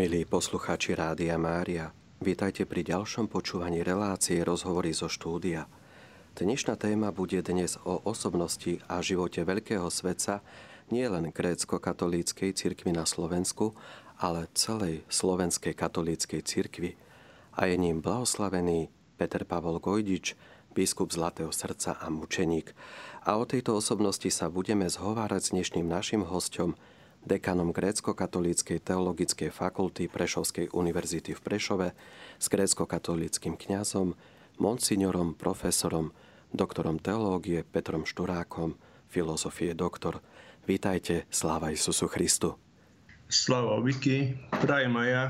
Milí poslucháči Rádia Mária, vítajte pri ďalšom počúvaní relácie rozhovory zo štúdia. Dnešná téma bude dnes o osobnosti a živote veľkého svetca nielen grécko-katolíckej cirkvi na Slovensku, ale celej slovenskej katolíckej cirkvi. A je ním blahoslavený Peter Pavol Gojdič, biskup Zlatého srdca a mučeník. A o tejto osobnosti sa budeme zhovárať s dnešným našim hostom, dekanom grécko-katolíckej teologickej fakulty Prešovskej univerzity v Prešove, s grécko-katolíckým kňazom, monsignorom, profesorom, doktorom teológie Petrom Šturákom, filozofie doktor. Vítajte, sláva Isusu Christu. Sláva Viki, prajem aj ja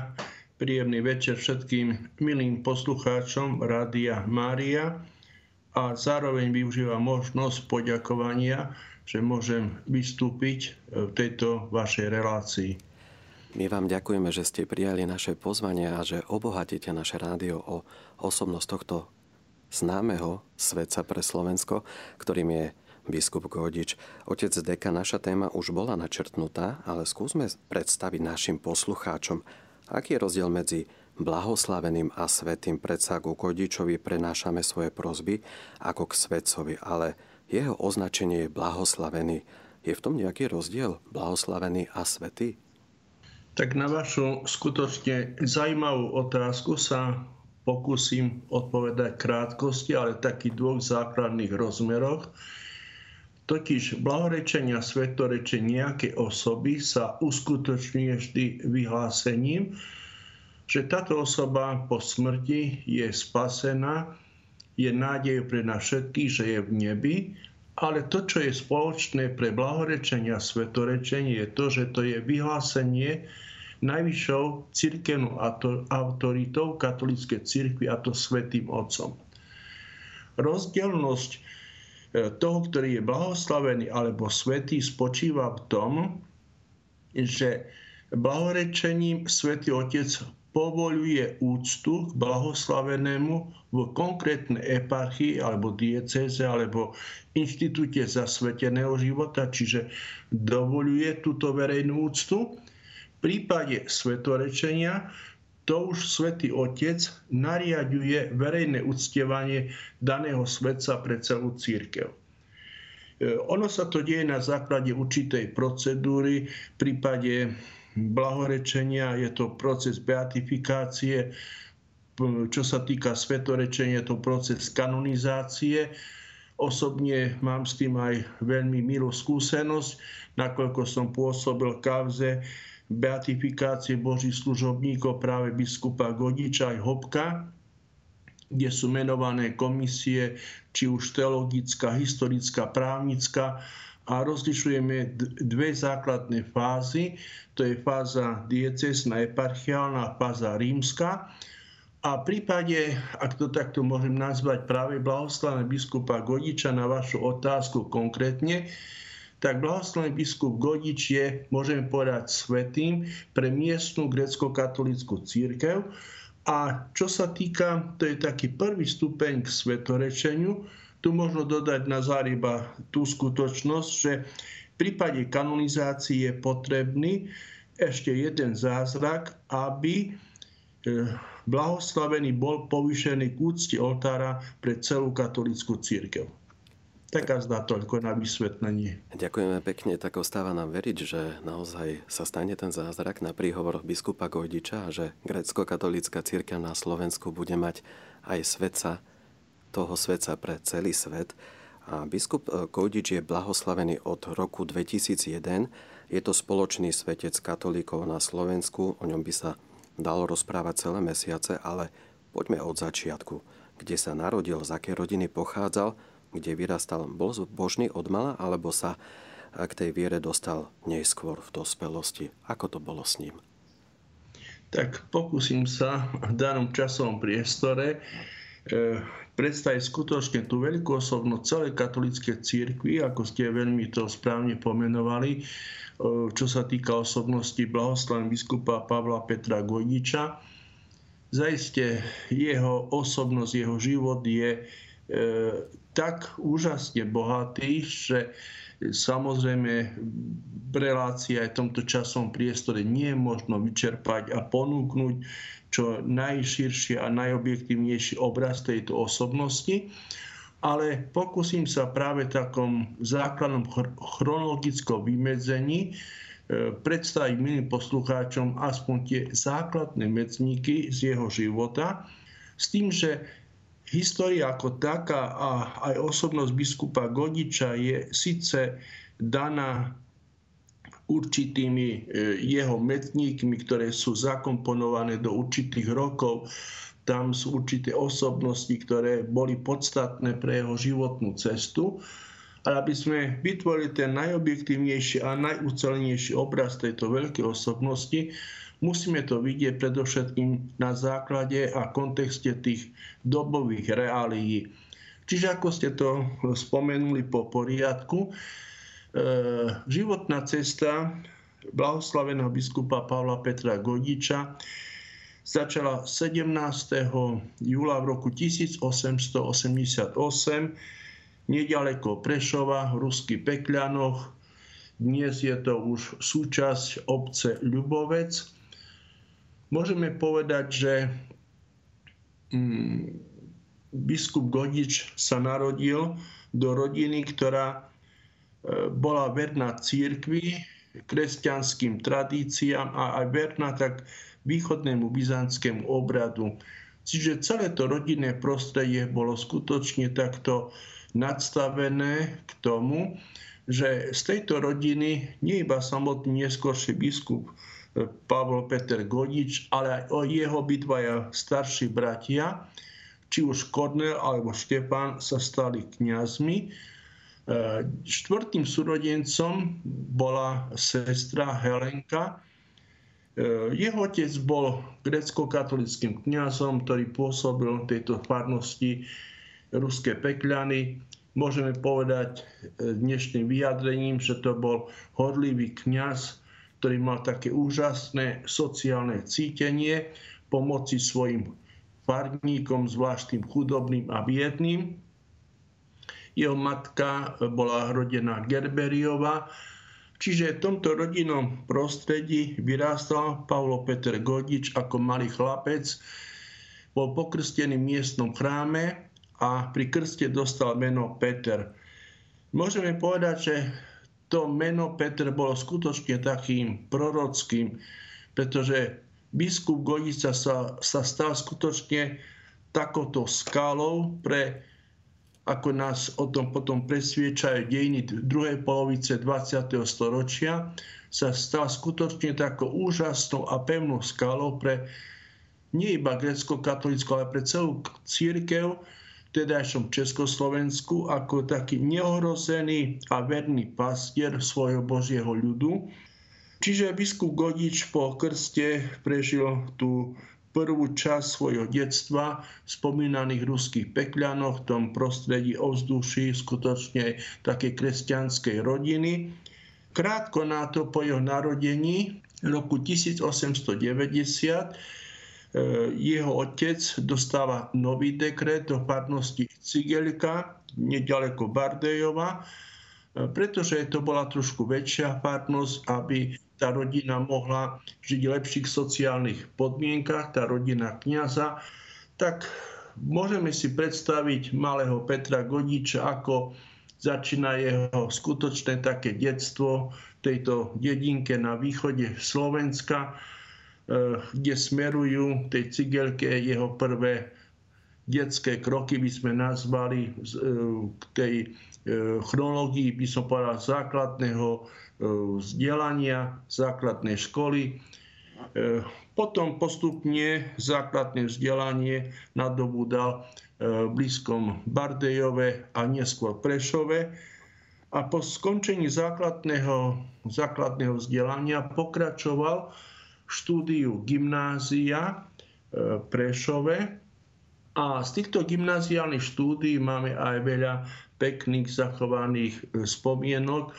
príjemný večer všetkým milým poslucháčom Rádia Mária a zároveň využívam možnosť poďakovania že môžem vystúpiť v tejto vašej relácii. My vám ďakujeme, že ste prijali naše pozvanie a že obohatíte naše rádio o osobnosť tohto známeho svetca pre Slovensko, ktorým je biskup Godič. Otec Deka, naša téma už bola načrtnutá, ale skúsme predstaviť našim poslucháčom, aký je rozdiel medzi blahoslaveným a svetým predsa ku Godičovi prenášame svoje prozby ako k svetcovi, ale jeho označenie je blahoslavený. Je v tom nejaký rozdiel? Blahoslavený a svetý? Tak na vašu skutočne zaujímavú otázku sa pokúsim odpovedať krátkosti, ale takých dvoch základných rozmeroch. Totiž blahorečenia, svetorečenia nejakej osoby sa uskutočňuje vždy vyhlásením, že táto osoba po smrti je spasená je nádej pre nás všetkých, že je v nebi, ale to, čo je spoločné pre blahorečenie a svetorečenie, je to, že to je vyhlásenie najvyššou cirkevnou autoritou katolíckej cirkvi a to svetým otcom. Rozdielnosť e, toho, ktorý je blahoslavený alebo svetý, spočíva v tom, že blahorečením svätý Otec povoluje úctu k blahoslavenému v konkrétnej eparchii alebo diecéze alebo inštitúte zasveteného života, čiže dovoluje túto verejnú úctu. V prípade svetorečenia to už svätý Otec nariaduje verejné uctievanie daného svetca pre celú církev. E, ono sa to deje na základe určitej procedúry. V prípade blahorečenia, je to proces beatifikácie, čo sa týka svetorečenia, je to proces kanonizácie. Osobne mám s tým aj veľmi milú skúsenosť, nakoľko som pôsobil kauze beatifikácie božích služobníkov práve biskupa Godiča aj Hopka, kde sú menované komisie, či už teologická, historická, právnická, a rozlišujeme dve základné fázy. To je fáza diecesná, eparchiálna fáza rímska. A v prípade, ak to takto môžem nazvať, práve blahoslavený biskupa Godiča na vašu otázku konkrétne, tak blahoslavený biskup Godič je, môžeme povedať, svetým pre miestnú grecko-katolickú církev. A čo sa týka, to je taký prvý stupeň k svetorečeniu, tu možno dodať na záriba tú skutočnosť, že v prípade kanonizácie je potrebný ešte jeden zázrak, aby e, blahoslavený bol povýšený k úcti oltára pre celú katolickú církev. Tak a zdá toľko na vysvetlenie. Ďakujeme pekne, tak ostáva nám veriť, že naozaj sa stane ten zázrak na príhovor biskupa Gojdiča a že grecko-katolícka církev na Slovensku bude mať aj svetca toho svetca pre celý svet. A biskup e, Kojdič je blahoslavený od roku 2001. Je to spoločný svetec katolíkov na Slovensku. O ňom by sa dalo rozprávať celé mesiace, ale poďme od začiatku. Kde sa narodil, z aké rodiny pochádzal, kde vyrastal, bol božný od mala, alebo sa e, k tej viere dostal neskôr v dospelosti. Ako to bolo s ním? Tak pokúsim sa v danom časovom priestore e, predstaviť skutočne tú veľkú osobnosť celej katolíckej církvy, ako ste veľmi to správne pomenovali, e, čo sa týka osobnosti blahoslaven biskupa Pavla Petra Gojdiča. Zajiste jeho osobnosť, jeho život je e, tak úžasne bohatý, že samozrejme relácia aj v tomto časom priestore nie je možno vyčerpať a ponúknuť čo najširší a najobjektívnejší obraz tejto osobnosti ale pokúsim sa práve takom základnom chronologickom vymedzení e, predstaviť milým poslucháčom aspoň tie základné medzníky z jeho života, s tým, že história ako taká a aj osobnosť biskupa Godiča je síce daná určitými e, jeho metníkmi, ktoré sú zakomponované do určitých rokov, tam sú určité osobnosti, ktoré boli podstatné pre jeho životnú cestu. Ale aby sme vytvorili ten najobjektívnejší a najúcelenejší obraz tejto veľkej osobnosti, musíme to vidieť predovšetkým na základe a kontexte tých dobových reálií. Čiže ako ste to spomenuli po poriadku, životná cesta blahoslaveného biskupa Pavla Petra Godiča začala 17. júla v roku 1888 nedaleko Prešova v Ruských Pekľanoch. Dnes je to už súčasť obce Ľubovec. Môžeme povedať, že mm, biskup Godič sa narodil do rodiny, ktorá e, bola verná církvi, kresťanským tradíciám a aj verná tak východnému byzantskému obradu. Čiže celé to rodinné prostredie bolo skutočne takto nadstavené k tomu, že z tejto rodiny nie iba samotný neskôrší biskup eh, Pavol Peter Godič, ale aj jeho bitvaja starší bratia, či už Kornel alebo Štepán sa stali kňazmi. Štvrtým súrodencom bola sestra Helenka, E, jeho otec bol grecko-katolickým kňazom, ktorý pôsobil v tejto farnosti ruské pekľany. Môžeme povedať e, dnešným vyjadrením, že to bol horlivý kňaz, ktorý mal také úžasné sociálne cítenie pomoci svojim farníkom, zvlášť tým chudobným a biedným. Jeho matka bola rodená Gerberiova, Čiže v tomto rodinnom prostredí vyrástal Pavlo Peter Godič ako malý chlapec, bol pokrstený v miestnom chráme a pri krste dostal meno Peter. Môžeme povedať, že to meno Peter bolo skutočne takým prorockým, pretože biskup Godica sa, sa stal skutočne takouto skalou pre ako nás o tom potom presviečajú dejiny druhej polovice 20. storočia, sa stal skutočne takou úžasnou a pevnou skalou pre nie iba grecko-katolickú, ale pre celú církev, tedajšom Československu, ako taký neohrozený a verný pastier svojho Božieho ľudu. Čiže biskup Godič po krste prežil tú prvú časť svojho detstva v spomínaných ruských pekľanoch, v tom prostredí ovzduší skutočne také kresťanskej rodiny. Krátko na to po jeho narodení, roku 1890, e, jeho otec dostáva nový dekret do farnosti Cigelka, nedaleko Bardejova, e, pretože to bola trošku väčšia farnosť, aby tá rodina mohla žiť v lepších sociálnych podmienkach, tá rodina kniaza, tak môžeme si predstaviť malého Petra Godiča, ako začína jeho skutočné také detstvo v tejto dedinke na východe Slovenska, eh, kde smerujú tej cigelke jeho prvé detské kroky, by sme nazvali eh, k tej eh, chronológii, by som povedal, základného vzdelania, základnej školy. E, potom postupne základné vzdelanie nadobudal e, v blízkom Bardejove a neskôr Prešove. A po skončení základného, základného vzdelania pokračoval štúdiu gymnázia Prešove. A z týchto gymnáziálnych štúdií máme aj veľa pekných zachovaných spomienok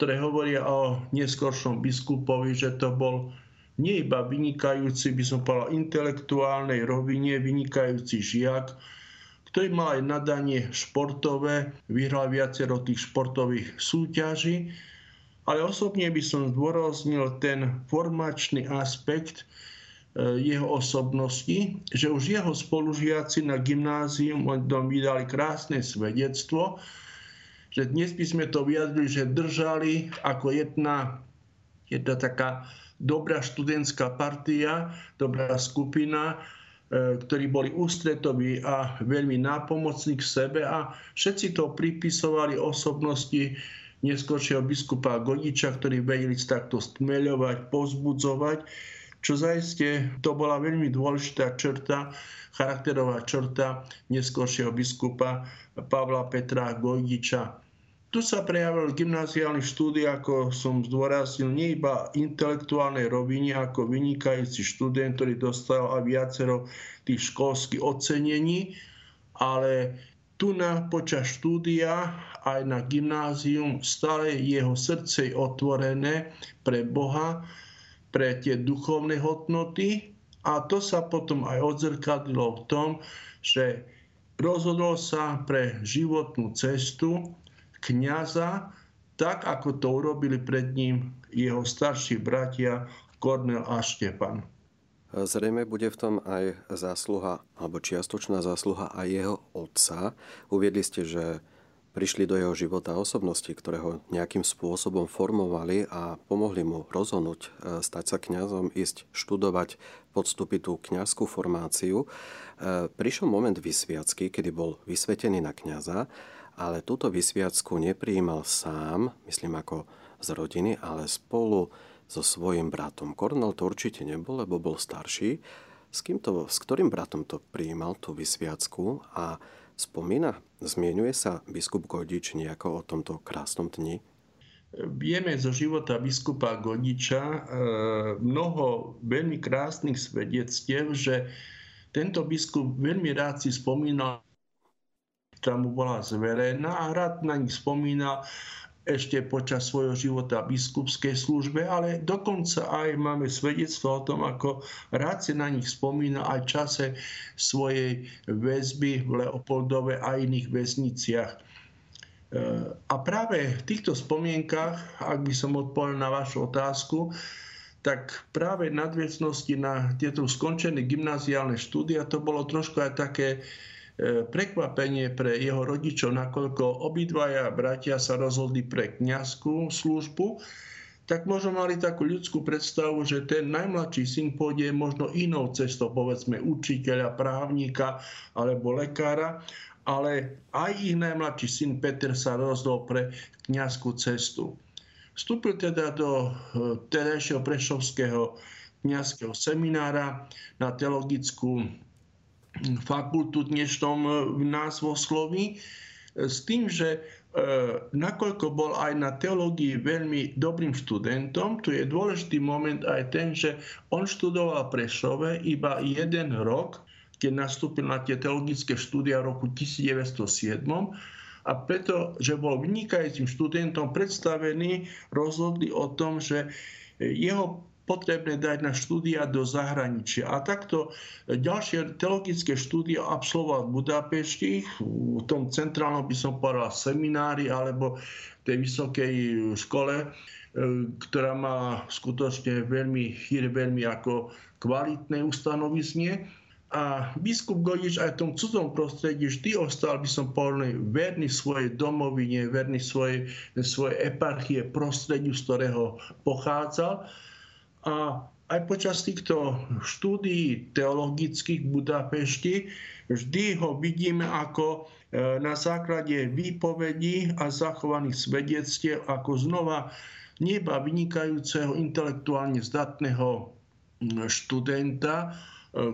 ktoré hovoria o neskoršom biskupovi, že to bol nie iba vynikajúci, by som povedal, intelektuálnej rovine, vynikajúci žiak, ktorý mal aj nadanie športové, vyhral viacero tých športových súťaží, ale osobne by som zdôraznil ten formačný aspekt e, jeho osobnosti, že už jeho spolužiaci na gymnázium o tom vydali krásne svedectvo, že dnes by sme to vyjadrili, že držali ako jedna, jedna taká dobrá študentská partia, dobrá skupina, e, ktorí boli ústretoví a veľmi nápomocní k sebe a všetci to pripisovali osobnosti neskôršieho biskupa Godiča, ktorí vedeli takto stmeľovať, pozbudzovať, čo zaiste to bola veľmi dôležitá črta, charakterová črta neskôršieho biskupa Pavla Petra Gojdiča. Tu sa prejavil gymnáziálny štúdy, ako som zdôraznil, nie iba intelektuálnej rovine ako vynikajúci študent, ktorý dostal aj viacero tých školských ocenení, ale tu na počas štúdia aj na gymnázium stále jeho srdce je otvorené pre Boha, pre tie duchovné hodnoty a to sa potom aj odzrkadlo v tom, že rozhodol sa pre životnú cestu, kniaza, tak ako to urobili pred ním jeho starší bratia Kornel a Štepan. Zrejme bude v tom aj zásluha, alebo čiastočná zásluha aj jeho otca. Uviedli ste, že prišli do jeho života osobnosti, ktoré ho nejakým spôsobom formovali a pomohli mu rozhodnúť e, stať sa kňazom, ísť študovať, podstúpiť tú kňazskú formáciu. E, prišiel moment vysviacky, kedy bol vysvetený na kňaza ale túto vysviacku neprijímal sám, myslím ako z rodiny, ale spolu so svojím bratom. Kornel to určite nebol, lebo bol starší. S, kým to, s ktorým bratom to prijímal, tú vysviacku a spomína, zmienuje sa biskup Godič nejako o tomto krásnom dni? Vieme zo života biskupa Godiča e, mnoho veľmi krásnych svedectiev, že tento biskup veľmi rád si spomínal ktorá mu bola zverená a rád na nich spomínal ešte počas svojho života v biskupskej službe, ale dokonca aj máme svedectvo o tom, ako rád si na nich spomína aj v čase svojej väzby v Leopoldove a iných väzniciach. E, a práve v týchto spomienkach, ak by som odpovedal na vašu otázku, tak práve nadväznosti na tieto skončené gymnáziálne štúdia to bolo trošku aj také prekvapenie pre jeho rodičov, nakoľko obidvaja bratia sa rozhodli pre kňazskú službu, tak možno mali takú ľudskú predstavu, že ten najmladší syn pôjde možno inou cestou, povedzme učiteľa, právnika alebo lekára, ale aj ich najmladší syn Peter sa rozhodol pre kňazskú cestu. Vstúpil teda do e, terajšieho prešovského kňazského seminára na teologickú fakultu dnešnom e, názvosloví, e, s tým, že e, nakoľko bol aj na teológii veľmi dobrým študentom, tu je dôležitý moment aj ten, že on študoval Prešove iba jeden rok, keď nastúpil na tie teologické štúdia roku 1907 a preto, že bol vynikajúcim študentom predstavený, rozhodli o tom, že jeho potrebné dať na štúdia do zahraničia. A takto ďalšie teologické štúdia absolvoval v Budapešti, v tom centrálnom by som povedal seminári alebo tej vysokej škole, e, ktorá má skutočne veľmi, veľmi ako kvalitné ustanoviznie. A biskup Godič aj v tom cudzom prostredí vždy ostal, by som povedal, verný svojej domovine, verný svojej, svojej eparchie, prostrediu, z ktorého pochádzal. A aj počas týchto štúdií teologických v Budapešti vždy ho vidíme ako e, na základe výpovedí a zachovaných svedectiev ako znova neba vynikajúceho intelektuálne zdatného študenta, e,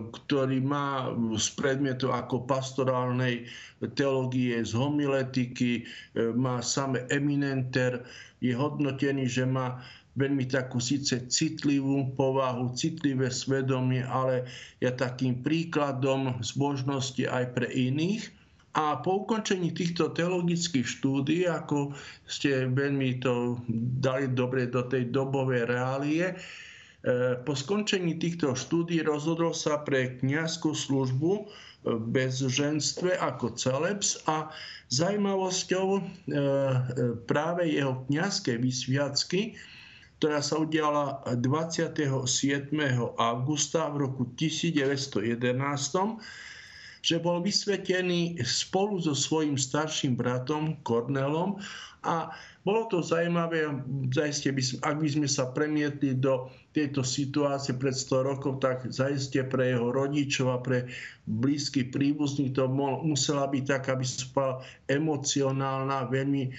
ktorý má z predmetu ako pastorálnej teológie z homiletiky, e, má same eminenter, je hodnotený, že má veľmi takú síce citlivú povahu, citlivé svedomie, ale je takým príkladom zbožnosti aj pre iných. A po ukončení týchto teologických štúdí, ako ste veľmi to dali dobre do tej dobovej reálie, po skončení týchto štúdí rozhodol sa pre kniazskú službu bez ženstve ako celebs a zajímavosťou práve jeho kniazskej vysviacky, ktorá sa udiala 27. augusta v roku 1911, že bol vysvetený spolu so svojím starším bratom Kornelom a bolo to zaujímavé, zaiste by, ak by sme sa premietli do tejto situácie pred 100 rokov, tak zaiste pre jeho rodičov a pre blízky príbuzní to musela byť tak, aby sa emocionálna, veľmi,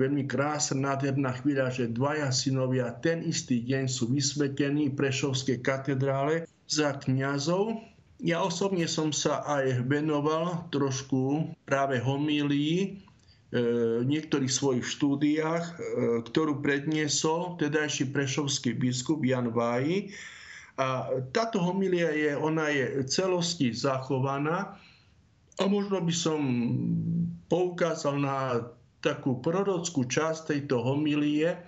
veľmi krásna, nádherná chvíľa, že dvaja synovia ten istý deň sú vysvetení v Prešovskej katedrále za kňazov ja osobne som sa aj venoval trošku práve homílii e, v niektorých svojich štúdiách, e, ktorú predniesol tedajší prešovský biskup Jan Váji. A táto homilia je, ona je celosti zachovaná a možno by som poukázal na takú prorockú časť tejto homilie,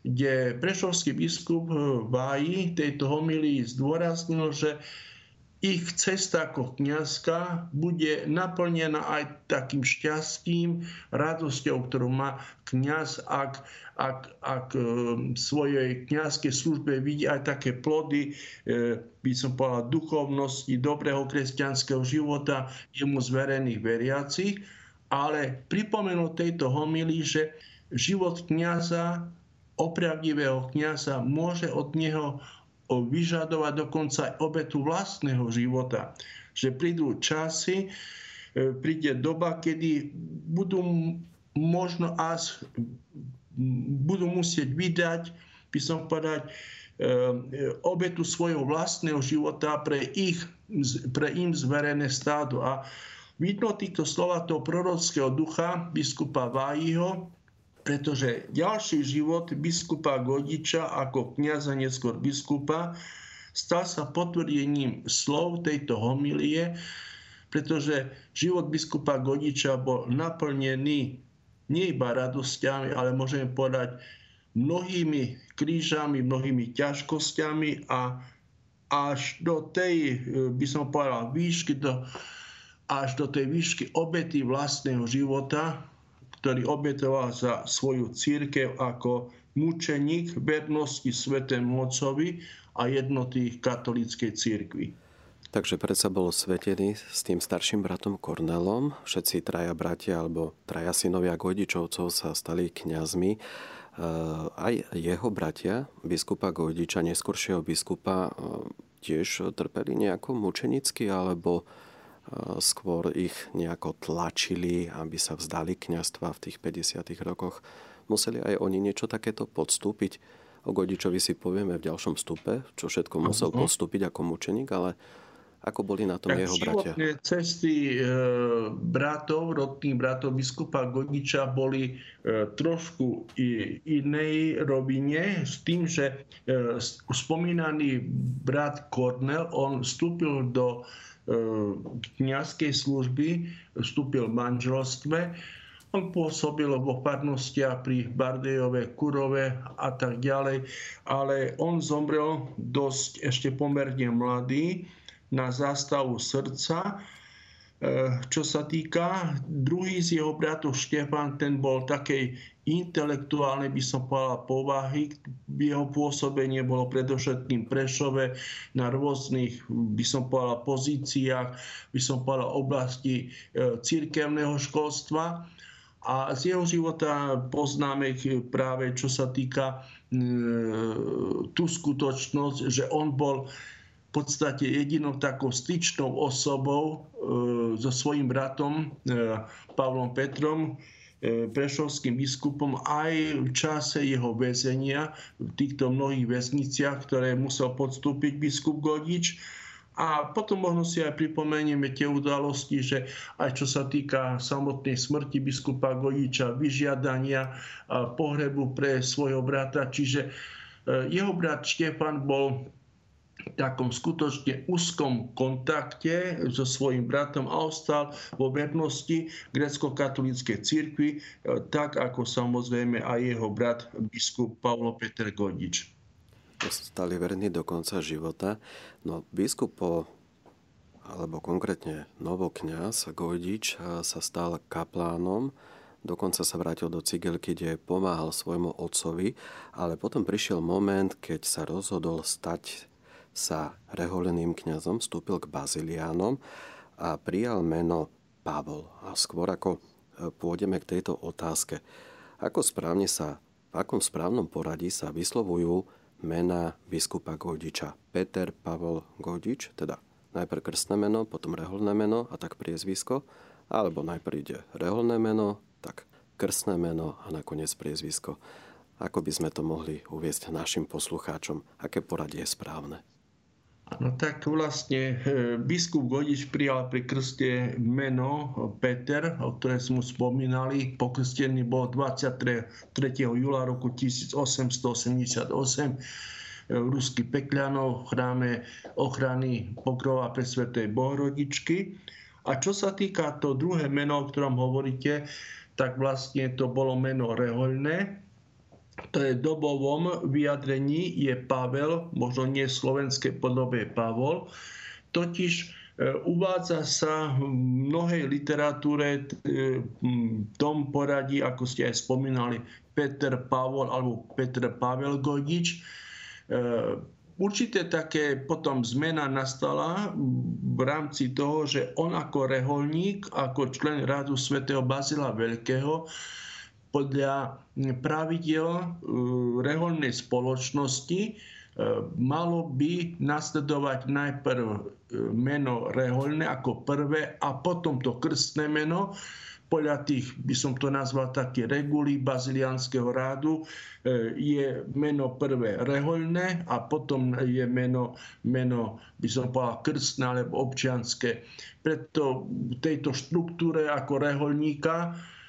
kde prešovský biskup Váji tejto homilii zdôraznil, že ich cesta ako kniazka bude naplnená aj takým šťastím, radosťou, ktorú má kniaz, ak, ak, ak e, v svojej kniazkej službe vidí aj také plody, e, by som povedal, duchovnosti, dobrého kresťanského života jemu zverených veriacich, ale pripomenul tejto homily, že život kniaza, opravdivého kniaza môže od neho vyžadovať dokonca obetu vlastného života. Že prídu časy, e, príde doba, kedy budú možno až budú musieť vydať, by som povedať, e, obetu svojho vlastného života pre, ich, pre im zverené stádo. A vidno týchto slova toho prorockého ducha biskupa Vájiho, pretože ďalší život biskupa Godiča ako kniaza, neskôr biskupa, stal sa potvrdením slov tejto homilie, pretože život biskupa Godiča bol naplnený nie iba radosťami, ale môžeme povedať mnohými krížami, mnohými ťažkosťami a až do tej, by som povedal, výšky, do, až do tej výšky obety vlastného života, ktorý obetoval za svoju církev ako mučeník vernosti svetému Otcovi a jednoty katolíckej církvy. Takže predsa bol svetený s tým starším bratom Kornelom. Všetci traja bratia alebo traja synovia Gojdičovcov sa stali kňazmi. E, aj jeho bratia, biskupa Gojdiča, neskoršieho biskupa, e, tiež trpeli nejako mučenicky alebo skôr ich nejako tlačili, aby sa vzdali kňastva v tých 50. rokoch. Museli aj oni niečo takéto podstúpiť. O Godičovi si povieme v ďalšom stupe, čo všetko musel podstúpiť ako mučeník, ale ako boli na tom tak jeho bratia? cesty e, bratov, rodných bratov biskupa Godiča boli e, trošku i, inej rovine s tým, že e, spomínaný brat Kornel, on vstúpil do E, kniazkej služby, vstúpil v manželstve. On pôsobil vo farnostiach pri Bardejove, Kurove a tak ďalej, ale on zomrel dosť ešte pomerne mladý na zástavu srdca Eh, čo sa týka, druhý z jeho bratov Štefan, ten bol takej intelektuálnej, by som povedal, povahy. Jeho pôsobenie bolo predovšetkým Prešove na rôznych, by som povedal, pozíciách, by som povedal, oblasti eh, církevného školstva. A z jeho života poznáme práve, čo sa týka eh, tú skutočnosť, že on bol v podstate jedinou takou styčnou osobou e, so svojím bratom e, Pavlom Petrom, e, prešovským biskupom aj v čase jeho väzenia v týchto mnohých väzniciach, ktoré musel podstúpiť biskup Godič. A potom možno si aj pripomenieme tie udalosti, že aj čo sa týka samotnej smrti biskupa Godiča, vyžiadania pohrebu pre svojho brata. Čiže jeho brat Štefan bol takom skutočne úzkom kontakte so svojím bratom a ostal vo vernosti grecko-katolíckej cirkvi, e, tak ako samozrejme aj jeho brat biskup Pavlo Peter Godič. stali verní do konca života. No biskup alebo konkrétne novokňaz Gojdič sa stal kaplánom, dokonca sa vrátil do Cigelky, kde pomáhal svojmu otcovi, ale potom prišiel moment, keď sa rozhodol stať sa reholeným kňazom, vstúpil k baziliánom a prijal meno Pavol. A skôr ako e, pôjdeme k tejto otázke, ako správne sa, v akom správnom poradí sa vyslovujú mena biskupa Gojdiča. Peter Pavol Gojdič, teda najprv krstné meno, potom reholné meno a tak priezvisko, alebo najprv ide reholné meno, tak krstné meno a nakoniec priezvisko. Ako by sme to mohli uviezť našim poslucháčom? Aké poradie je správne? No tak vlastne e, biskup Godič prijal pri krste meno Peter, o ktoré sme spomínali. Pokrstený bol 23. júla roku 1888 ruský Pekľanov v chráme ochrany pokrova pre Svetej Bohorodičky. A čo sa týka to druhé meno, o ktorom hovoríte, tak vlastne to bolo meno rehoľné, to je dobovom vyjadrení je Pavel, možno nie v slovenskej Pavol, totiž e, uvádza sa v mnohej literatúre v tom poradí, ako ste aj spomínali, Peter Pavol alebo Petr Pavel Godič. E, určité také potom zmena nastala v rámci toho, že on ako reholník, ako člen rádu svätého Bazila Veľkého, podľa pravidel e, reholnej spoločnosti e, malo by nasledovať najprv meno reholné ako prvé a potom to krstné meno podľa tých, by som to nazval také reguly bazilianského rádu, e, je meno prvé rehoľné a potom je meno, meno by som povedal, krstné alebo občianské. Preto v tejto štruktúre ako reholníka e,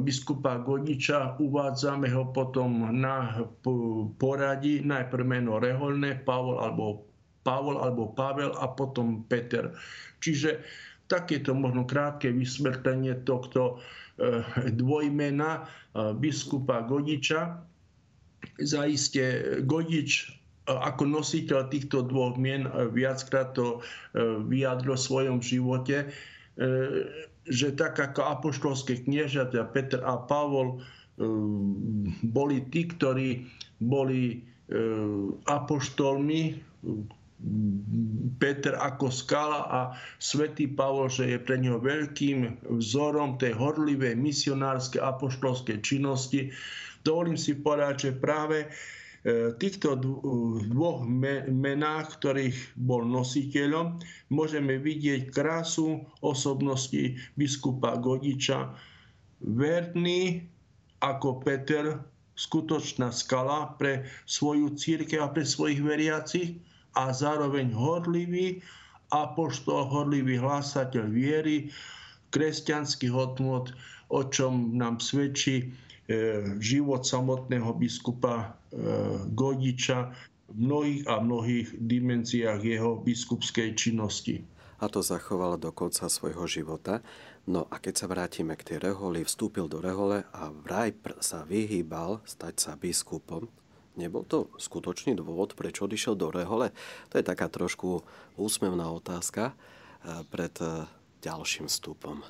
biskupa Godiča uvádzame ho potom na poradí, najprv meno rehoľné, Pavol alebo Pavol alebo Pavel a potom Peter. Čiže takéto možno krátke vysvetlenie tohto eh, dvojmena eh, biskupa Godiča. Zaiste Godič ako nositeľ týchto dvoch mien viackrát to vyjadril v svojom živote, že tak ako apoštolské knieža, teda Peter a Pavol, boli tí, ktorí boli apoštolmi, Peter ako skala a svätý Pavol, že je pre neho veľkým vzorom tej horlivej misionárskej apoštolskej činnosti. Dovolím si povedať, že práve týchto dvoch menách, ktorých bol nositeľom, môžeme vidieť krásu osobnosti biskupa Godiča. Verný ako Peter, skutočná skala pre svoju církev a pre svojich veriacich a zároveň horlivý apoštol, horlivý hlásateľ viery, kresťanských hodnot, o čom nám svedčí e, život samotného biskupa Godiča v mnohých a mnohých dimenziách jeho biskupskej činnosti. A to zachoval do konca svojho života. No a keď sa vrátime k tej reholi, vstúpil do rehole a vraj sa vyhýbal stať sa biskupom, Nebol to skutočný dôvod, prečo odišiel do Rehole? To je taká trošku úsmevná otázka eh, pred eh, ďalším vstupom.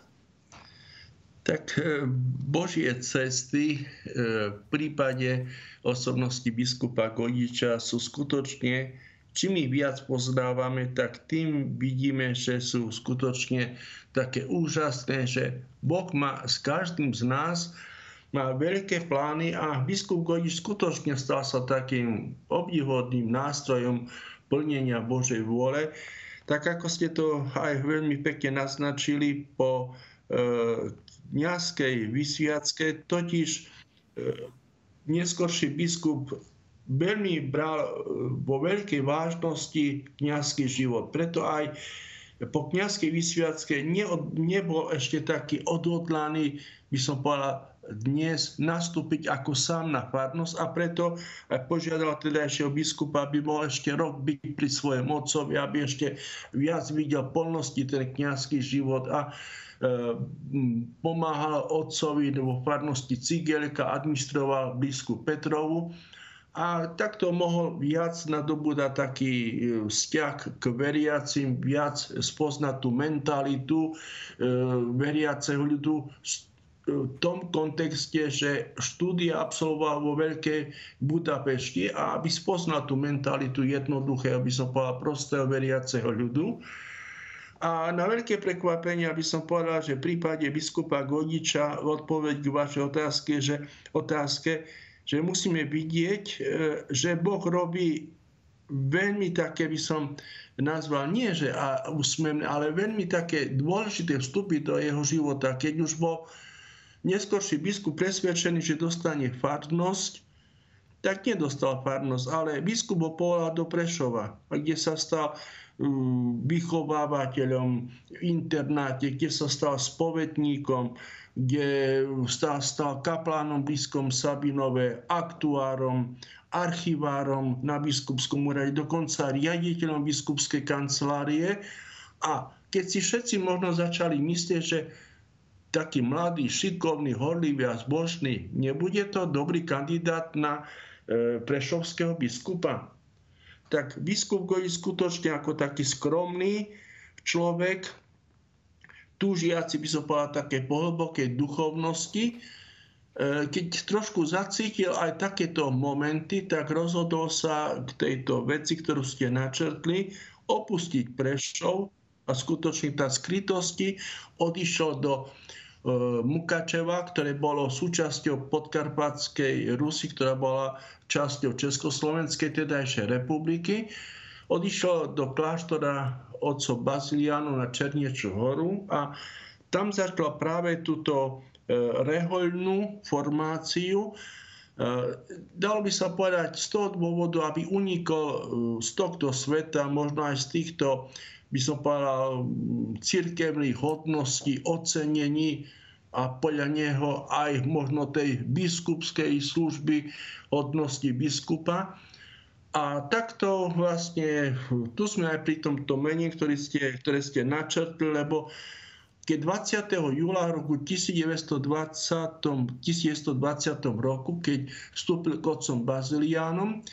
Tak eh, Božie cesty v prípade osobnosti biskupa Godiča sú skutočne, čím ich viac poznávame, tak tým vidíme, že sú skutočne také úžasné, že Boh má s každým z nás má veľké plány a biskup Godič skutočne stal sa takým obdivodným nástrojom plnenia Božej vôle. Tak ako ste to aj veľmi pekne naznačili po kniazkej vysviacke, totiž e, neskorší biskup veľmi bral e, vo veľkej vážnosti kniazský život. Preto aj po kniazkej vysviacke nebol ešte taký odhodlaný, by som povedal, dnes nastúpiť ako sám na farnosť a preto požiadal tedajšieho biskupa, aby mohol ešte rok byť pri svojom otcovi, aby ešte viac videl plnosti ten kniazský život a pomáhal otcovi vo farnosti Cigelka, administroval biskup Petrovu a takto mohol viac nadobúdať taký e, vzťah k veriacim, viac spoznať tú mentalitu e, veriaceho ľudu v tom kontexte, že štúdia absolvoval vo Veľkej Budapešti a aby spoznal tú mentalitu jednoduché, aby som povedal prostého veriaceho ľudu. A na veľké prekvapenie, aby som povedal, že v prípade biskupa Godiča odpoveď k vašej otázke, že, otázke, že musíme vidieť, e, že Boh robí veľmi také, by som nazval, nie že a úsmevné, ale veľmi také dôležité vstupy do jeho života. Keď už bol neskôrší biskup presvedčený, že dostane farnosť, tak nedostal farnosť, ale biskup ho povolal do Prešova, kde sa stal mm, vychovávateľom v internáte, kde sa stal spovetníkom, kde stal, stal kaplánom blízkom Sabinové, aktuárom, archivárom na biskupskom úrade, dokonca riaditeľom biskupskej kancelárie. A keď si všetci možno začali myslieť, že taký mladý, šikovný, horlivý a zbožný, nebude to dobrý kandidát na prešovského biskupa. Tak biskup Goji skutočne ako taký skromný človek, túžiaci by som povedal také pohlbokej duchovnosti, e, keď trošku zacítil aj takéto momenty, tak rozhodol sa k tejto veci, ktorú ste načrtli, opustiť Prešov a skutočne tá skrytosti odišiel do e, Mukačeva, ktoré bolo súčasťou podkarpatskej Rusy, ktorá bola časťou Československej, teda ešte republiky. Odišiel do kláštora otcov Bazilianu na Černieču horu a tam začala práve túto e, rehoľnú formáciu. E, dalo by sa povedať z toho dôvodu, aby unikol e, z tohto sveta, možno aj z týchto, by som povedal, cirkevných hodností, ocenení a podľa neho aj možno tej biskupskej služby hodnosti biskupa. A takto vlastne, tu sme aj pri tomto mene, ktoré ste, ktoré ste načrtli, lebo keď 20. júla roku 1920, 1920 roku, keď vstúpil k otcom Baziliánom,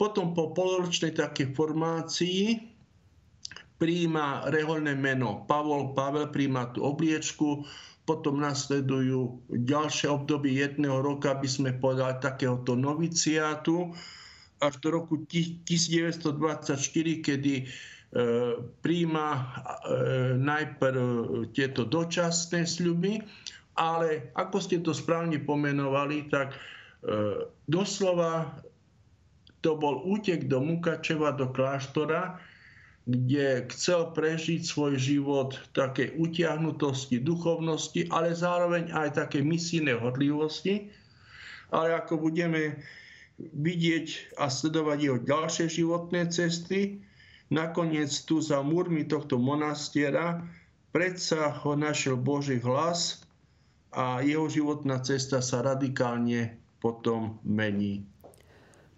potom po poloročnej takej formácii príjma reholné meno. Pavol Pavel, príjma tú obliečku, potom nasledujú ďalšie obdobie jedného roka, aby sme povedali takéhoto noviciátu, až do roku 1924, kedy e, príjma e, najprv tieto dočasné sľuby, ale ako ste to správne pomenovali, tak e, doslova to bol útek do Mukačeva, do kláštora, kde chcel prežiť svoj život takej utiahnutosti, duchovnosti, ale zároveň aj také misijnej hodlivosti. Ale ako budeme vidieť a sledovať jeho ďalšie životné cesty. Nakoniec tu za múrmi tohto monastiera predsa ho našiel Boží hlas a jeho životná cesta sa radikálne potom mení.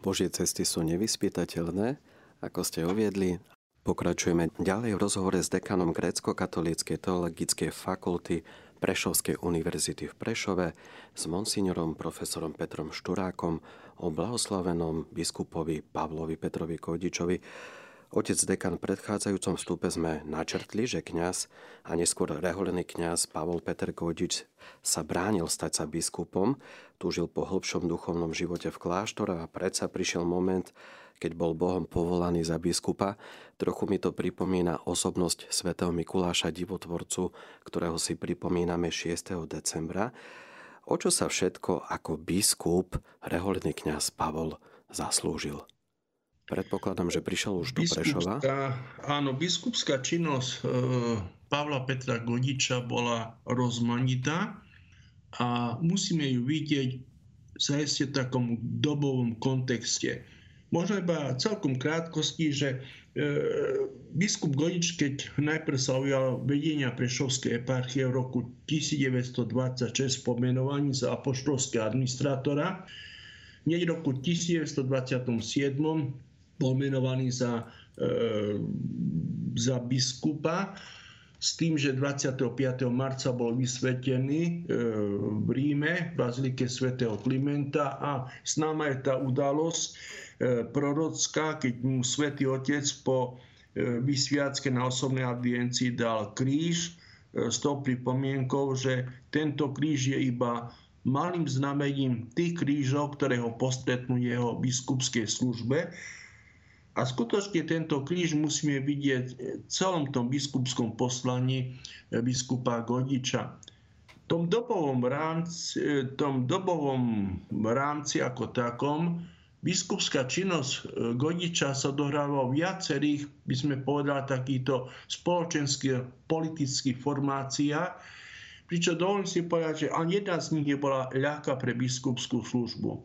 Božie cesty sú nevyspytateľné, ako ste uviedli. Pokračujeme ďalej v rozhovore s dekanom grécko-katolíckej teologickej fakulty Prešovskej univerzity v Prešove s monsignorom profesorom Petrom Šturákom o blahoslavenom biskupovi Pavlovi Petrovi Kojdičovi. Otec dekan v predchádzajúcom vstupe sme načrtli, že kňaz a neskôr reholený kňaz Pavol Peter Kojdič sa bránil stať sa biskupom, túžil po hlbšom duchovnom živote v kláštore a predsa prišiel moment, keď bol Bohom povolaný za biskupa. Trochu mi to pripomína osobnosť svätého Mikuláša Divotvorcu, ktorého si pripomíname 6. decembra o čo sa všetko ako biskup reholný kňaz Pavol zaslúžil. Predpokladám, že prišiel už do Prešova. Áno, biskupská činnosť e, Pavla Petra Godiča bola rozmanitá a musíme ju vidieť v takom dobovom kontexte. Možno iba celkom krátkosti, že E, biskup Godič, keď najprv sa ujal vedenia Prešovskej eparchie v roku 1926 pomenovaní za apoštolského administrátora, hneď v roku 1927 bol menovaný za, e, za biskupa. s tým, že 25. marca bol vysvetený v Ríme, v Bazilike svätého Klimenta a s náma je tá udalosť prorocká, keď mu svätý Otec po vysviacke na osobnej audiencii dal kríž s tou pripomienkou, že tento kríž je iba malým znamením tých krížov, ktoré ho postretnú jeho biskupskej službe. A skutočne tento kríž musíme vidieť v celom tom biskupskom poslaní biskupa Godiča. V tom dobovom rámci, tom dobovom rámci ako takom biskupská činnosť Godiča sa dohráva v viacerých, by sme povedali, takýchto spoločenských politických formáciách, Pričom dovolím si povedať, že ani jedna z nich nebola ľahká pre biskupskú službu.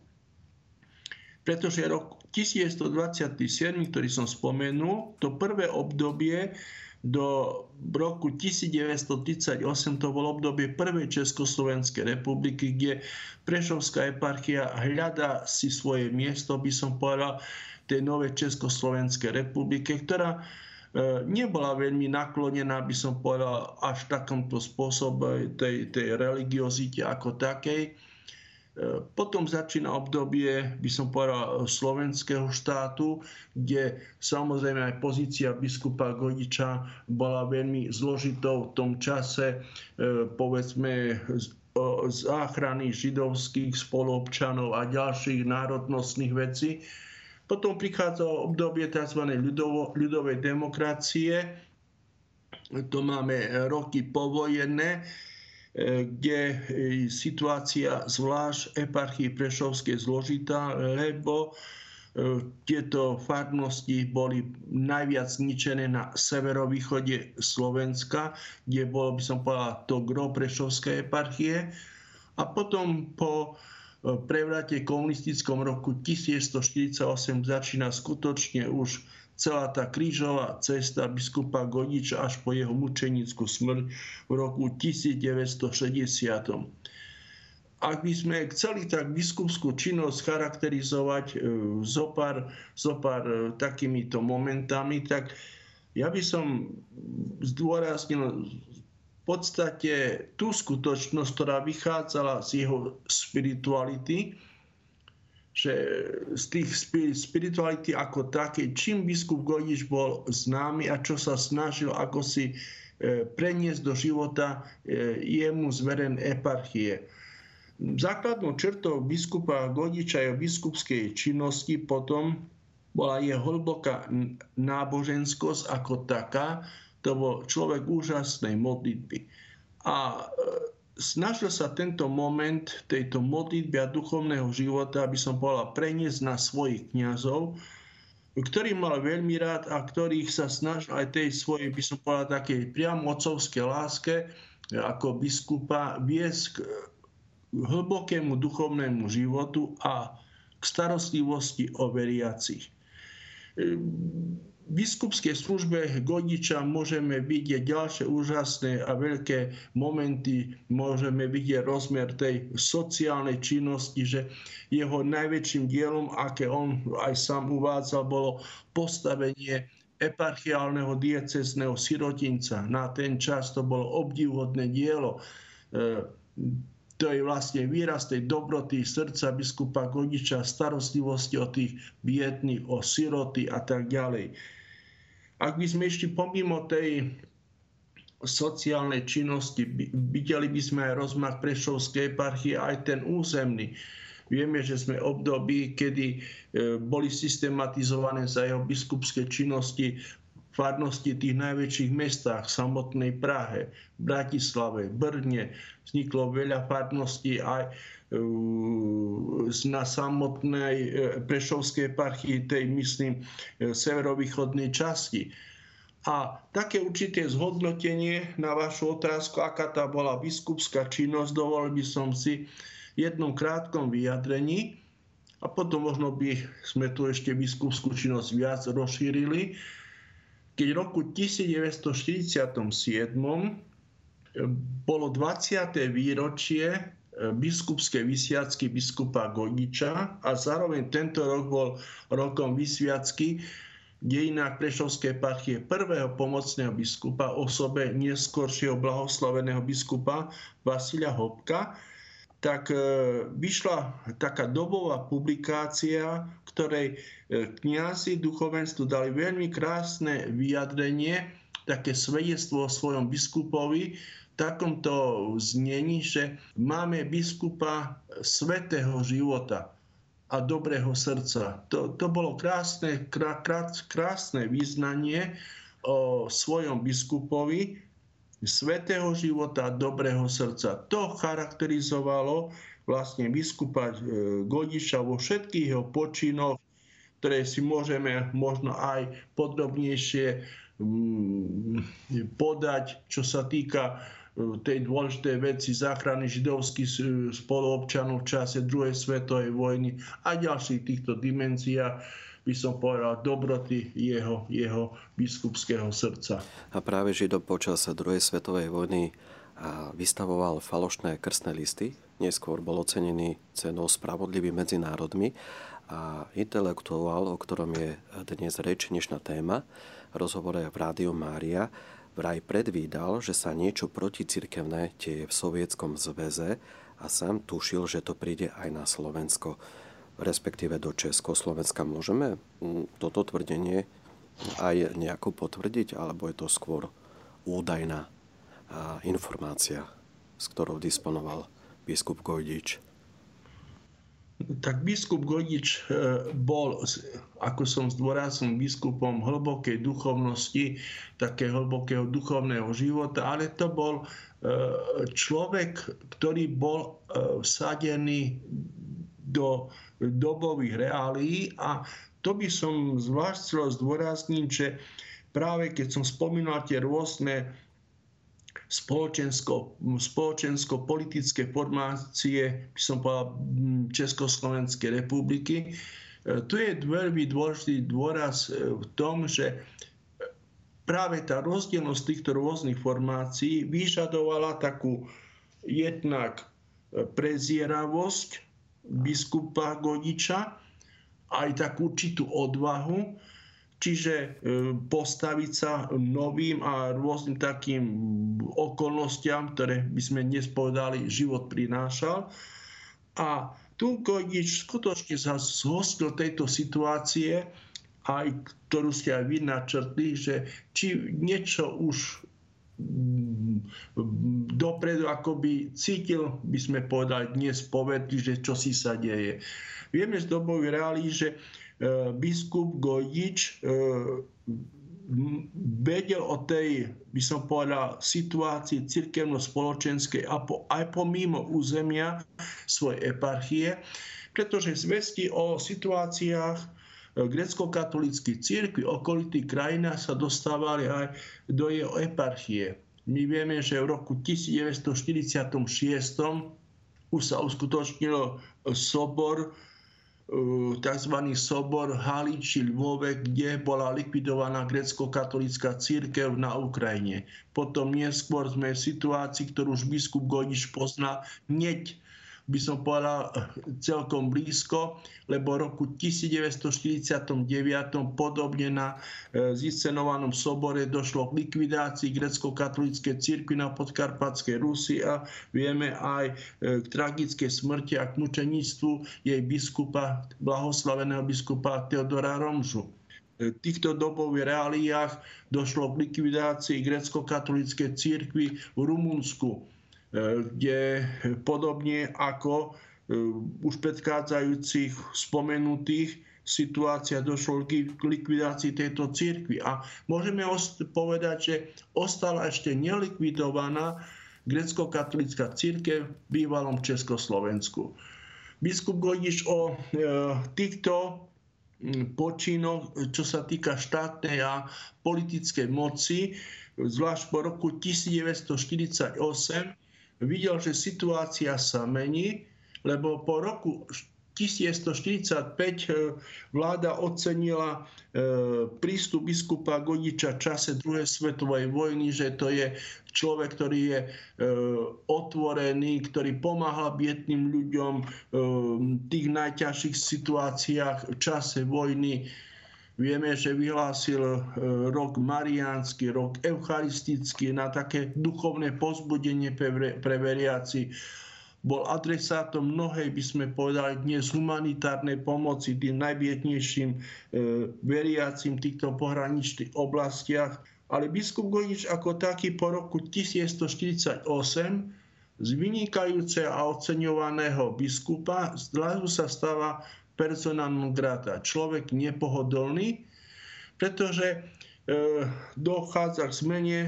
Pretože rok 1927, ktorý som spomenul, to prvé obdobie do roku 1938 to bolo obdobie prvej Československej republiky, kde Prešovská eparchia hľadá si svoje miesto, by som povedal, tej novej Československej republike, ktorá E, nebola veľmi naklonená, by som povedal, až v takomto spôsobe tej, tej religiozite ako takej. Potom začína obdobie, by som povedal, slovenského štátu, kde samozrejme aj pozícia biskupa Godiča bola veľmi zložitou v tom čase, e, povedzme, záchrany židovských spoluobčanov a ďalších národnostných vecí potom prichádza obdobie tzv. Ľudovo, ľudovej demokracie. To máme roky povojenné, kde situácia zvlášť eparchii Prešovskej zložitá, lebo e, tieto farnosti boli najviac zničené na severovýchode Slovenska, kde bolo, by som povedal, to gro Prešovskej eparchie. A potom po prevrate komunistickom roku 1148 začína skutočne už celá tá krížová cesta biskupa Godiča až po jeho mučenickú smrť v roku 1960. Ak by sme chceli tak biskupskú činnosť charakterizovať e, zopár, zopár e, takýmito momentami, tak ja by som zdôraznil podstate tú skutočnosť, ktorá vychádzala z jeho spirituality, že z tých spirituality ako také, čím biskup Godič bol známy a čo sa snažil ako si e, preniesť do života e, jemu zverené eparchie. Základnou črtou biskupa Godiča jeho biskupskej činnosti potom bola jeho hlboká náboženskosť ako taká, to bol človek úžasnej modlitby. A e, snažil sa tento moment tejto modlitby a duchovného života, aby som povedal, preniesť na svojich kniazov, ktorý mal veľmi rád a ktorých sa snažil aj tej svojej, by som povedal, takej priam otcovskej láske ako biskupa viesť k hlbokému duchovnému životu a k starostlivosti o veriacich biskupskej službe Godiča môžeme vidieť ďalšie úžasné a veľké momenty, môžeme vidieť rozmer tej sociálnej činnosti, že jeho najväčším dielom, aké on aj sám uvádzal, bolo postavenie eparchiálneho diecezného sirotinca. Na ten čas to bolo obdivhodné dielo. E, to je vlastne výraz tej dobroty srdca biskupa Godiča, starostlivosti o tých biedných, o siroty a tak ďalej. Ak by sme ešte pomimo tej sociálnej činnosti, videli by sme aj rozmach Prešovskej eparchie, aj ten územný. Vieme, že sme období, kedy e, boli systematizované za jeho biskupské činnosti farnosti tých najväčších mestách, samotnej Prahe, Bratislave, Brne. Vzniklo veľa farností aj na samotnej e, Prešovskej eparchii, tej myslím e, severovýchodnej časti. A také určité zhodnotenie na vašu otázku, aká tá bola biskupská činnosť, dovolil by som si jednom krátkom vyjadrení a potom možno by sme tu ešte biskupskú činnosť viac rozšírili. Keď v roku 1947 bolo 20. výročie biskupské vysviacky biskupa Godiča a zároveň tento rok bol rokom vysviacky dejinách Prešovskej parchie prvého pomocného biskupa, osobe neskôršieho blahoslaveného biskupa Vasilia Hopka, tak e, vyšla taká dobová publikácia, ktorej e, kniazy duchovenstvu dali veľmi krásne vyjadrenie, také svedectvo o svojom biskupovi, takomto znení, že máme biskupa svetého života a dobrého srdca. To, to bolo krásne, krá, krásne význanie o svojom biskupovi, svetého života dobrého srdca. To charakterizovalo vlastne biskupa e, Godiša vo všetkých jeho počinoch, ktoré si môžeme možno aj podrobnejšie mm, podať, čo sa týka e, tej dôležitej veci záchrany židovských spoluobčanov v čase druhej svetovej vojny a ďalších týchto dimenziách by som povedal, dobroty jeho, jeho biskupského srdca. A práve Židov počas druhej svetovej vojny vystavoval falošné krstné listy, neskôr bol ocenený cenou Spravodlivý medzi národmi. A intelektuál, o ktorom je dnes reč, dnešná téma, rozhovore v Rádiu Mária, vraj predvídal, že sa niečo proticirkevné deje v Sovietskom zväze a sám tušil, že to príde aj na Slovensko respektíve do Československa. Môžeme mm, toto tvrdenie aj nejako potvrdiť, alebo je to skôr údajná informácia, s ktorou disponoval biskup Gojdič? Tak biskup Gojdič e, bol, ako som zdôraznil, biskupom hlbokej duchovnosti, také hlbokého duchovného života, ale to bol e, človek, ktorý bol e, vsadený do dobových reálií a to by som zvlášť chcel zdôrazniť, že práve keď som spomínal tie rôzne spoločensko, spoločensko-politické formácie, by som povedal, Československej republiky, e, tu je veľmi dôležitý dôraz e, v tom, že práve tá rozdielnosť týchto rôznych formácií vyžadovala takú jednak prezieravosť biskupa Godiča, aj takú určitú odvahu, čiže e, postaviť sa novým a rôznym takým okolnostiam, ktoré by sme dnes povedali, život prinášal. A tu Godič skutočne sa zhostil tejto situácie, aj ktorú ste aj vy načrtli, že či niečo už dopredu akoby cítil, by sme povedali dnes povedli, že čo si sa deje. Vieme z dobových reálí, že e, biskup Gojdič e, vedel o tej, by som povedal, situácii cirkevno-spoločenskej aj pomimo územia svojej eparchie, pretože zvesti o situáciách e, grecko-katolíckých církví okolitých krajinách sa dostávali aj do jeho eparchie. My vieme, že v roku 1946 už sa uskutočnil sobor, e, tzv. sobor Haliči Lvove, kde bola likvidovaná grecko-katolická církev na Ukrajine. Potom neskôr sme v situácii, ktorú už biskup Godiš pozná, hneď by som povedal celkom blízko, lebo roku 1949 podobne na e, ziscenovanom sobore došlo k likvidácii grecko-katolíckej cirkvi na podkarpatskej Rusi a vieme aj e, k tragickej smrti a k mučenictvu jej biskupa, blahoslaveného biskupa Teodora Romžu. Týchto dobových reáliách došlo k likvidácii grecko-katolíckej církvy v Rumunsku kde podobne ako e, už predchádzajúcich spomenutých situácia došlo k likvidácii tejto církvy. A môžeme povedať, že ostala ešte nelikvidovaná grecko-katolická církev v bývalom Československu. Biskup Godiš o e, týchto počinoch, čo sa týka štátnej a politickej moci, zvlášť po roku 1948, videl, že situácia sa mení, lebo po roku 1945 eh, vláda ocenila eh, prístup biskupa Godiča v čase druhej svetovej vojny, že to je človek, ktorý je eh, otvorený, ktorý pomáha biedným ľuďom v tých najťažších situáciách v čase vojny Vieme, že vyhlásil e, rok mariánsky, rok eucharistický na také duchovné pozbudenie pre veriaci. Bol adresátom mnohej, by sme povedali dnes, humanitárnej pomoci tým najbiednejším e, veriacim v týchto pohraničných oblastiach. Ale biskup Godič ako taký po roku 1148 z vynikajúceho a oceňovaného biskupa zrazu sa stáva persona non grata, človek nepohodlný, pretože e, dochádza k zmene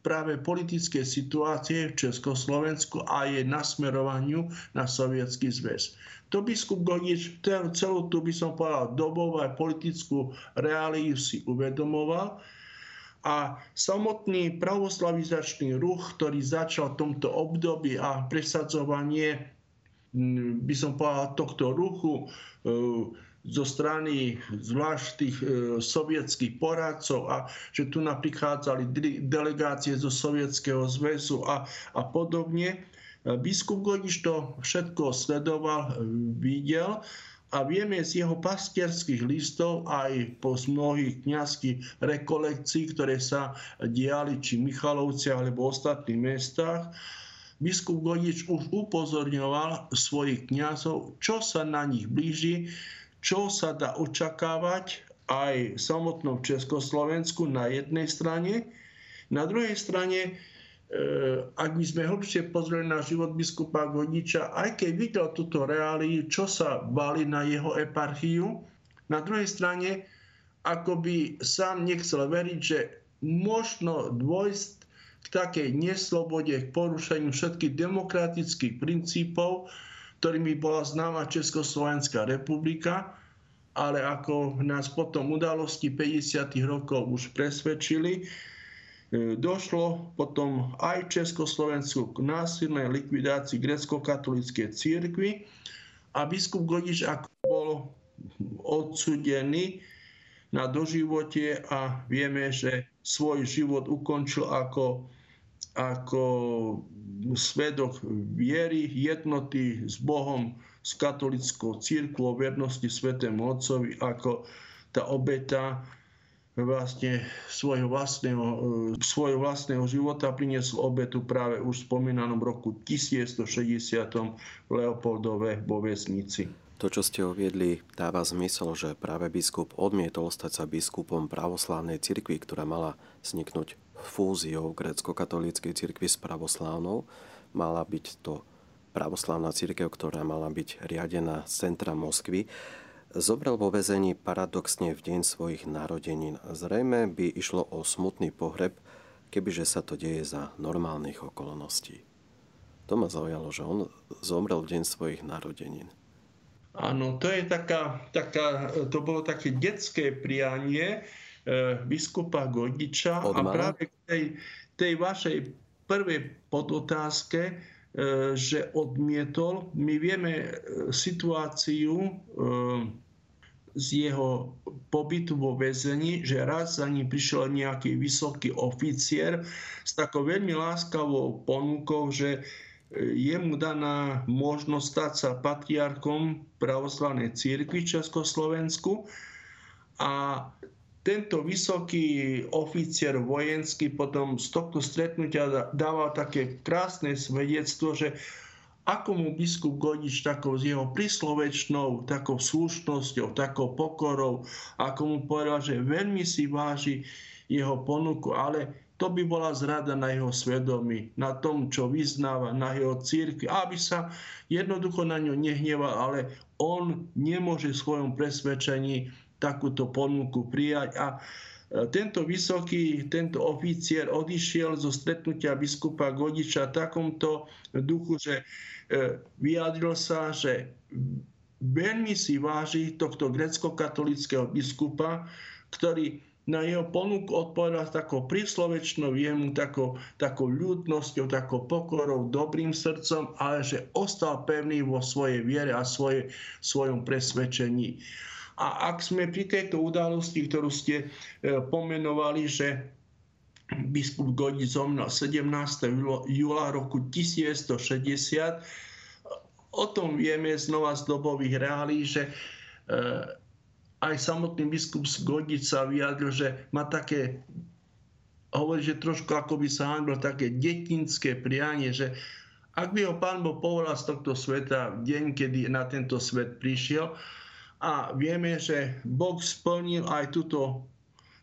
práve politické situácie v Československu a jej nasmerovaniu na sovietský zväz. To biskup Godič celú tu by som povedal dobovú aj politickú reáliu si uvedomoval a samotný pravoslavizačný ruch, ktorý začal v tomto období a presadzovanie by som povedal, tohto ruchu e, zo strany zvlášť tých e, sovietských poradcov a že tu naprichádzali delegácie zo Sovietskeho zväzu a, a podobne. E, biskup Godiš to všetko sledoval, videl a vieme z jeho pastierských listov aj po mnohých kniazských rekolekcií, ktoré sa diali či v Michalovci alebo v ostatných mestách, biskup Godič už upozorňoval svojich kňazov, čo sa na nich blíži, čo sa dá očakávať aj v samotnom Československu na jednej strane. Na druhej strane, e, ak by sme hlbšie pozreli na život biskupa Godiča, aj keď videl túto reáliu, čo sa bali na jeho eparchiu, na druhej strane, ako by sám nechcel veriť, že možno dôjsť k takej neslobode, k porušeniu všetkých demokratických princípov, ktorými bola známa Československá republika, ale ako nás potom udalosti 50. rokov už presvedčili, e, došlo potom aj Československu k násilnej likvidácii grecko-katolíckej církvy a biskup Godiš ako bol odsudený na doživote a vieme, že svoj život ukončil ako, ako svedok viery, jednoty s Bohom, s katolickou církvou, vernosti Svetému Otcovi, ako tá obeta vlastne svojho vlastného, svojho vlastného života priniesol obetu práve už v spomínanom roku 1160 v Leopoldove vo vesnici. To, čo ste uviedli, dáva zmysel, že práve biskup odmietol stať sa biskupom pravoslávnej cirkvi, ktorá mala vzniknúť fúziou grécko-katolíckej cirkvi s pravoslávnou. Mala byť to pravoslávna církev, ktorá mala byť riadená z centra Moskvy. Zobral vo vezení paradoxne v deň svojich narodenín. Zrejme by išlo o smutný pohreb, kebyže sa to deje za normálnych okolností. To ma zaujalo, že on zomrel v deň svojich narodenín. Áno, to je taká, taká, to bolo také detské prianie e, biskupa Godiča Od a práve k tej, tej vašej prvej podotázke, e, že odmietol. My vieme e, situáciu e, z jeho pobytu vo väzení, že raz za ním prišiel nejaký vysoký oficier s takou veľmi láskavou ponukou, že je mu daná možnosť stať sa patriarchom pravoslavnej církvy v Československu. A tento vysoký oficier vojenský potom z tohto stretnutia dával také krásne svedectvo, že ako mu biskup Godič takou s jeho príslovečnou, takou slušnosťou, takou pokorou, ako mu povedal, že veľmi si váži jeho ponuku, ale to by bola zrada na jeho svedomí, na tom, čo vyznáva, na jeho církvi, aby sa jednoducho na ňo nehneval, ale on nemôže v svojom presvedčení takúto ponuku prijať. A e, tento vysoký, tento oficier odišiel zo stretnutia biskupa Godiča takomto duchu, že e, vyjadril sa, že veľmi si váži tohto grecko-katolického biskupa, ktorý na jeho ponuku odpovedal s takou príslovečnou jemu, takou, takou ľudnosťou, takou pokorou, dobrým srdcom, ale že ostal pevný vo svojej viere a svoje, svojom presvedčení. A ak sme pri tejto udalosti, ktorú ste e, pomenovali, že biskup Godi zomrel 17. júla roku 1960, o tom vieme znova z dobových reálí, že e, aj samotný biskup z Godič sa vyjadril, že má také, hovorí, že trošku ako by sa hanbil také detinské prianie, že ak by ho pán Boh povolal z tohto sveta v deň, kedy na tento svet prišiel, a vieme, že Boh splnil aj túto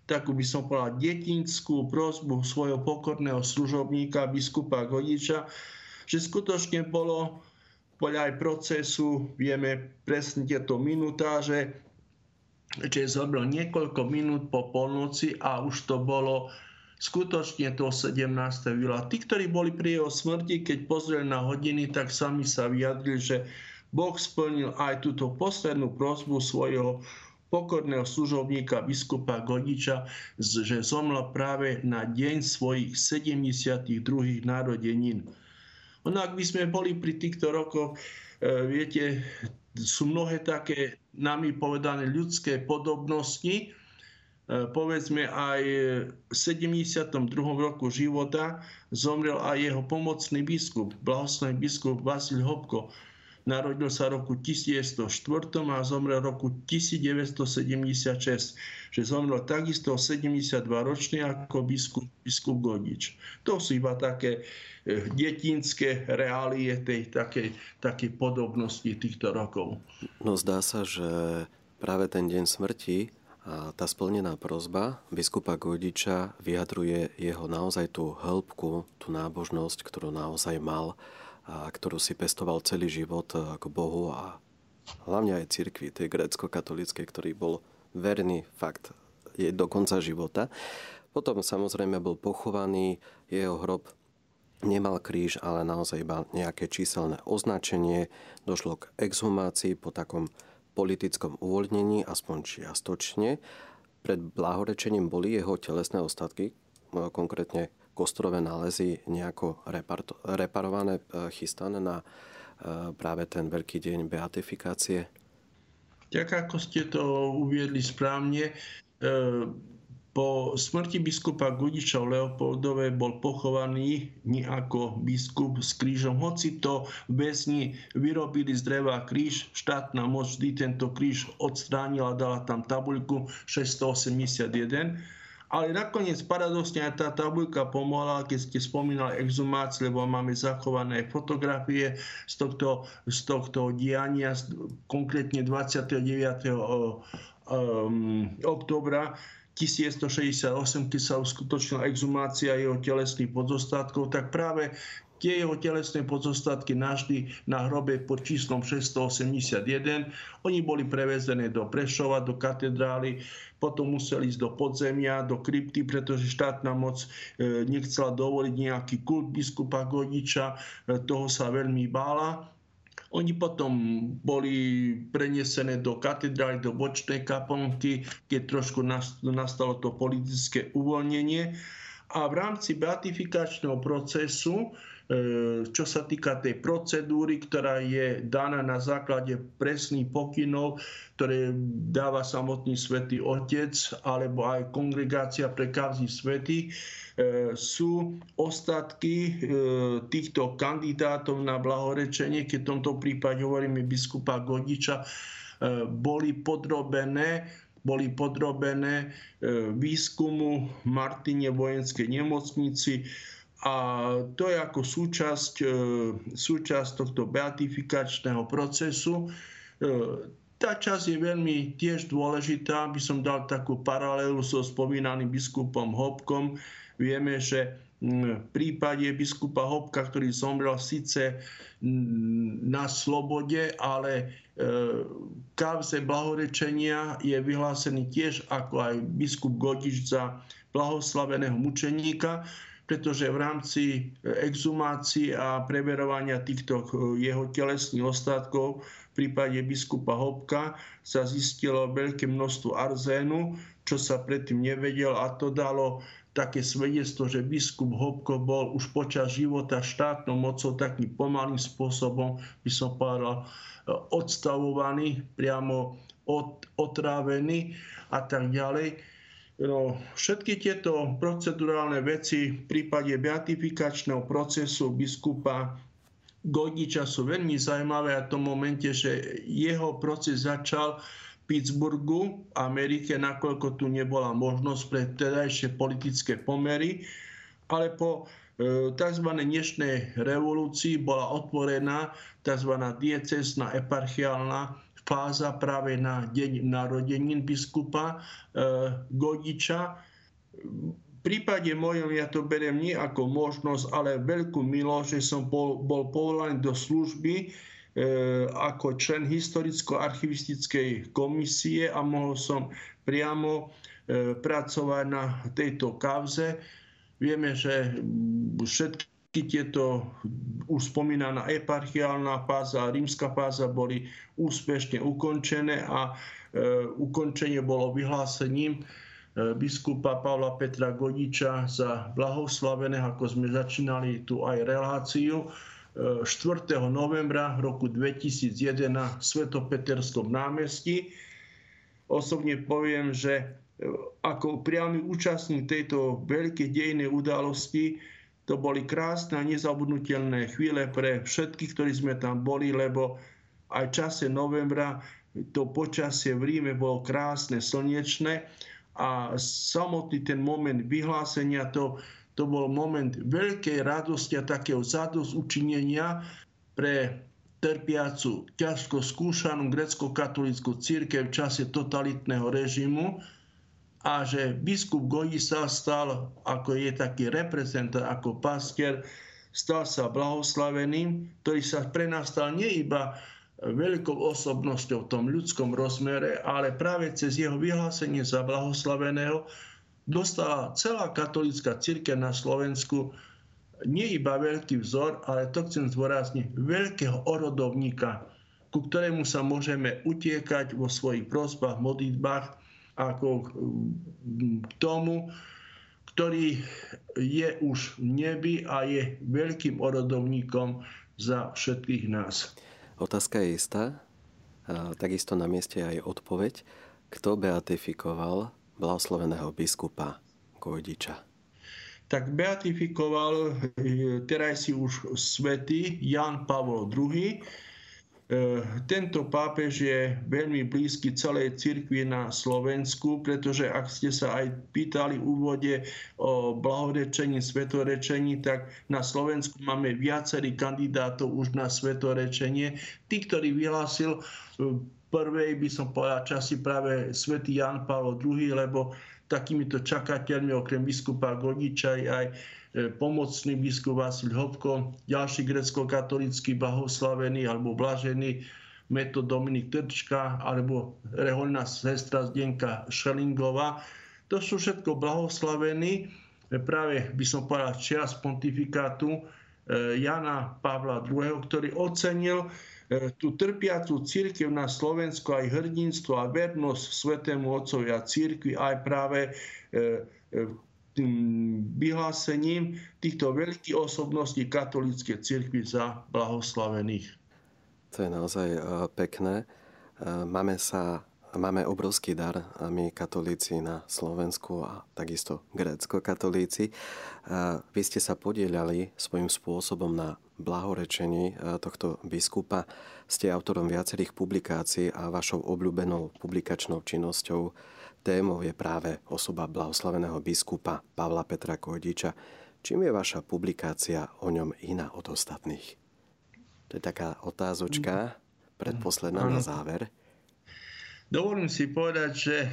takú by som povedal detinskú prozbu svojho pokorného služobníka, biskupa Godiča, že skutočne bolo podľa aj procesu, vieme presne tieto minutáže, že zobral niekoľko minút po polnoci a už to bolo skutočne to 17. výla. Tí, ktorí boli pri jeho smrti, keď pozreli na hodiny, tak sami sa vyjadrili, že Boh splnil aj túto poslednú prosbu svojho pokorného služobníka biskupa Godiča, že zomrel práve na deň svojich 72. narodenín. No ak by sme boli pri týchto rokoch, e, viete, sú mnohé také nami povedané ľudské podobnosti. E, povedzme aj v 72. roku života zomrel aj jeho pomocný biskup, blahoslavný biskup Vasil Hopko. Narodil sa roku 1904 a zomrel roku 1976. Že zomrel takisto 72 ročný ako biskup, biskup Godič. To sú iba také e, detinské reálie tej takej, takej podobnosti týchto rokov. No zdá sa, že práve ten deň smrti a tá splnená prozba biskupa Godiča vyjadruje jeho naozaj tú hĺbku, tú nábožnosť, ktorú naozaj mal a ktorú si pestoval celý život e, ako Bohu a hlavne aj cirkvi, tej grécko-katolíckej, ktorý bol verný fakt je do konca života. Potom samozrejme bol pochovaný, jeho hrob nemal kríž, ale naozaj iba nejaké číselné označenie. Došlo k exhumácii po takom politickom uvoľnení, aspoň čiastočne. Pred blahorečením boli jeho telesné ostatky, konkrétne kostrové nálezy nejako reparované, e, chystané na e, práve ten veľký deň beatifikácie? Tak ako ste to uviedli správne, e, po smrti biskupa Gudiča v Leopoldove bol pochovaný nie ako biskup s krížom. Hoci to v vyrobili z dreva kríž, štátna moc vždy tento kríž odstránila, dala tam tabuľku 681 ale nakoniec paradoxne aj tá tabuľka pomohla, keď ste spomínali exhumáciu, lebo máme zachované fotografie z tohto, z tohto diania, konkrétne 29. Um, oktobra 1168, keď sa uskutočnila exhumácia jeho telesných pozostatkov, tak práve Tie jeho telesné pozostatky našli na hrobe pod číslom 681. Oni boli prevezené do Prešova, do katedrály, potom museli ísť do podzemia, do krypty, pretože štátna moc e, nechcela dovoliť nejaký kult biskupa Godiča, e, toho sa veľmi bála. Oni potom boli prenesené do katedrály, do bočnej kaponky, keď trošku nastalo to politické uvoľnenie. A v rámci beatifikačného procesu čo sa týka tej procedúry, ktorá je daná na základe presných pokynov, ktoré dáva samotný svätý Otec alebo aj kongregácia pre kavzy svety, e, sú ostatky e, týchto kandidátov na blahorečenie, keď v tomto prípade hovoríme biskupa Godiča, boli podrobené boli podrobené výskumu Martine vojenskej nemocnici, a to je ako súčasť, e, súčasť tohto beatifikačného procesu. E, tá časť je veľmi tiež dôležitá, by som dal takú paralelu so spomínaným biskupom Hopkom. Vieme, že v prípade biskupa Hopka, ktorý zomrel síce na slobode, ale e, kávze blahorečenia je vyhlásený tiež ako aj biskup Godič za blahoslaveného mučeníka pretože v rámci e, exhumácií a preverovania týchto e, jeho telesných ostatkov v prípade biskupa Hopka sa zistilo veľké množstvo arzénu, čo sa predtým nevedel a to dalo také svedectvo, že biskup Hopko bol už počas života štátnou mocou takým pomalým spôsobom, by som povedal, e, odstavovaný, priamo od, otrávený a tak ďalej No, všetky tieto procedurálne veci v prípade beatifikačného procesu biskupa Godiča sú veľmi zaujímavé a v tom momente, že jeho proces začal Pittsburghu, Amerike, nakoľko tu nebola možnosť pre tedajšie politické pomery, ale po e, tzv. dnešnej revolúcii bola otvorená tzv. diecezna eparchiálna fáza práve na deň narodenín biskupa e, Godiča. V prípade mojom ja to beriem nie ako možnosť, ale veľkú milosť, že som bol, povolaný do služby E, ako člen historicko-archivistickej komisie a mohol som priamo e, pracovať na tejto kauze. Vieme, že všetky tieto už spomínaná eparchiálna fáza a rímska fáza boli úspešne ukončené a e, ukončenie bolo vyhlásením biskupa Pavla Petra Godiča za blahoslaveného, ako sme začínali tu aj reláciu 4. novembra roku 2001 na Svetopeterskom námestí. Osobne poviem, že e, ako priamy účastník tejto veľkej dejnej udalosti to boli krásne a nezabudnutelné chvíle pre všetkých, ktorí sme tam boli, lebo aj v čase novembra to počasie v Ríme bolo krásne, slnečné a samotný ten moment vyhlásenia to to bol moment veľkej radosti a takého zadosť učinenia pre trpiacu, ťažko skúšanú grecko-katolickú církev v čase totalitného režimu a že biskup Goji sa stal, ako je taký reprezentant, ako pastier, stal sa blahoslaveným, ktorý sa pre nás stal nie iba veľkou osobnosťou v tom ľudskom rozmere, ale práve cez jeho vyhlásenie za blahoslaveného dostala celá katolická církev na Slovensku nie iba veľký vzor, ale to chcem zdôrazniť, veľkého orodovníka, ku ktorému sa môžeme utiekať vo svojich prosbách, modlitbách, ako k tomu, ktorý je už v nebi a je veľkým orodovníkom za všetkých nás. Otázka je istá, takisto na mieste aj odpoveď. Kto beatifikoval blahosloveného biskupa Gojdiča? Tak beatifikoval teraz si už svätý Jan Pavol II. Eh, tento pápež je veľmi blízky celej cirkvi na Slovensku, pretože ak ste sa aj pýtali v úvode o blahorečení, svetorečení, tak na Slovensku máme viacerý kandidátov už na svetorečenie. Tí, ktorý vyhlásil eh, prvej by som povedal časi práve svätý Jan Pavel II, lebo takýmito čakateľmi okrem biskupa Godiča aj pomocný biskup Vasil Hopko, ďalší grecko-katolický blahoslavený alebo blažený metod Dominik Trčka alebo reholná sestra Zdenka Šelingová. To sú všetko blahoslavení práve by som povedal čas pontifikátu e, Jana Pavla II, ktorý ocenil E, tú trpiacu církev na Slovensku aj hrdinstvo a vernosť Svetému Otcovi a církvi aj práve e, e, vyhlásením týchto veľkých osobností katolíckej církvy za blahoslavených. To je naozaj pekné. Máme sa máme obrovský dar my katolíci na Slovensku a takisto grécko-katolíci. Vy ste sa podielali svojím spôsobom na blahorečení eh, tohto biskupa. Ste autorom viacerých publikácií a vašou obľúbenou publikačnou činnosťou témou je práve osoba blahoslaveného biskupa Pavla Petra Kojdiča. Čím je vaša publikácia o ňom iná od ostatných? To je taká otázočka, predposledná na záver. Dovolím si povedať, že eh,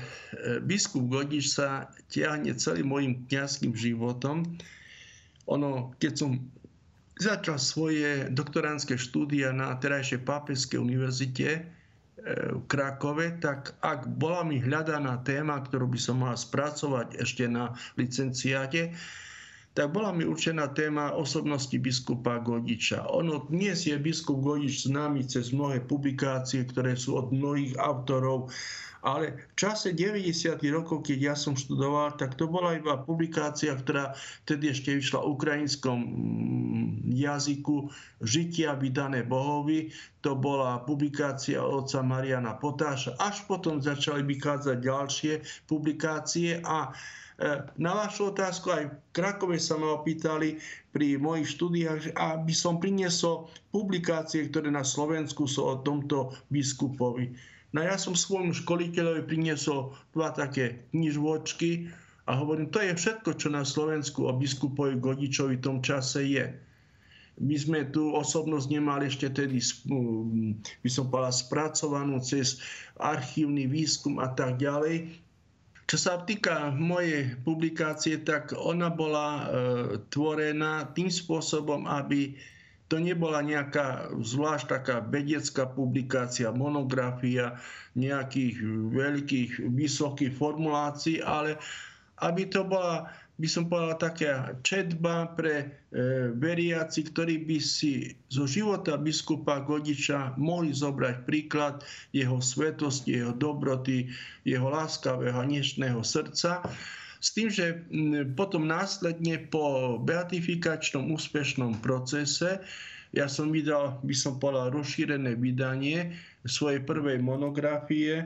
biskup Godič sa tiahne celým môjim kniazským životom. Ono, keď som začal svoje doktoránske štúdia na terajšej pápežskej univerzite e, v Krakove, tak ak bola mi hľadaná téma, ktorú by som mal spracovať ešte na licenciáte, tak bola mi určená téma osobnosti biskupa Godiča. Ono dnes je biskup Godič známy cez mnohé publikácie, ktoré sú od mnohých autorov ale v čase 90. rokov, keď ja som študoval, tak to bola iba publikácia, ktorá vtedy ešte vyšla v ukrajinskom mm, jazyku Žitia vydané Bohovi. To bola publikácia otca Mariana Potáša. Až potom začali vychádzať ďalšie publikácie a e, na vašu otázku aj v Krakove sa ma opýtali pri mojich štúdiách, aby som priniesol publikácie, ktoré na Slovensku sú o tomto biskupovi. No ja som svojmu školiteľovi priniesol dva také knižvočky a hovorím, to je všetko, čo na Slovensku o biskupovi Godičovi v tom čase je. My sme tú osobnosť nemali ešte tedy, by som povedal, spracovanú cez archívny výskum a tak ďalej. Čo sa týka mojej publikácie, tak ona bola e, tvorená tým spôsobom, aby to nebola nejaká zvlášť taká vedecká publikácia, monografia nejakých veľkých, vysokých formulácií, ale aby to bola, by som povedal, taká četba pre e, veriaci, ktorí by si zo života biskupa Godiča mohli zobrať príklad jeho svetosti, jeho dobroty, jeho láskavého a dnešného srdca s tým, že potom následne po beatifikačnom úspešnom procese ja som vydal, by som povedal, rozšírené vydanie svojej prvej monografie e,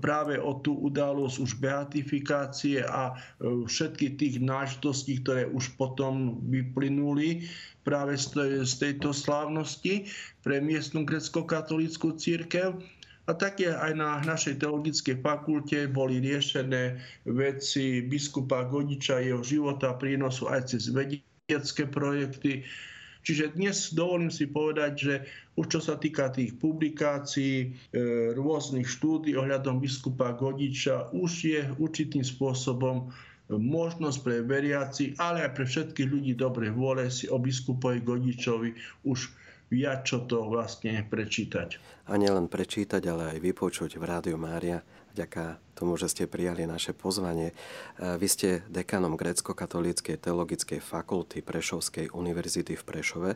práve o tú udalosť už beatifikácie a e, všetky tých náždostí, ktoré už potom vyplynuli práve z tejto slávnosti pre miestnu grecko-katolickú církev. A také aj na našej teologickej fakulte boli riešené veci biskupa Godiča, jeho života, prínosu aj cez vedecké projekty. Čiže dnes dovolím si povedať, že už čo sa týka tých publikácií, e, rôznych štúdí ohľadom biskupa Godiča, už je určitým spôsobom možnosť pre veriaci, ale aj pre všetkých ľudí dobrej vôle si o biskupovi Godičovi už viac čo to vlastne prečítať. A nielen prečítať, ale aj vypočuť v Rádiu Mária, vďaka tomu, že ste prijali naše pozvanie. Vy ste dekanom grécko-katolíckej teologickej fakulty Prešovskej univerzity v Prešove.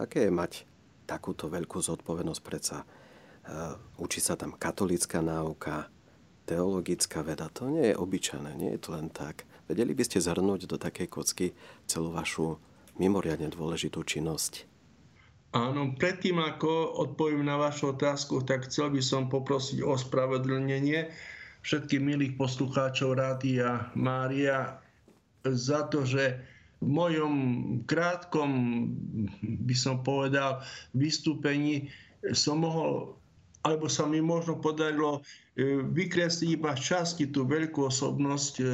Aké je mať takúto veľkú zodpovednosť predsa? Učí sa tam katolícka náuka, teologická veda. To nie je obyčajné, nie je to len tak. Vedeli by ste zhrnúť do takej kocky celú vašu mimoriadne dôležitú činnosť? Áno, predtým ako odpoviem na vašu otázku, tak chcel by som poprosiť o spravedlnenie všetkých milých poslucháčov Rádia Mária za to, že v mojom krátkom, by som povedal, vystúpení som mohol, alebo sa mi možno podarilo e, vykresliť iba časti tú veľkú osobnosť e,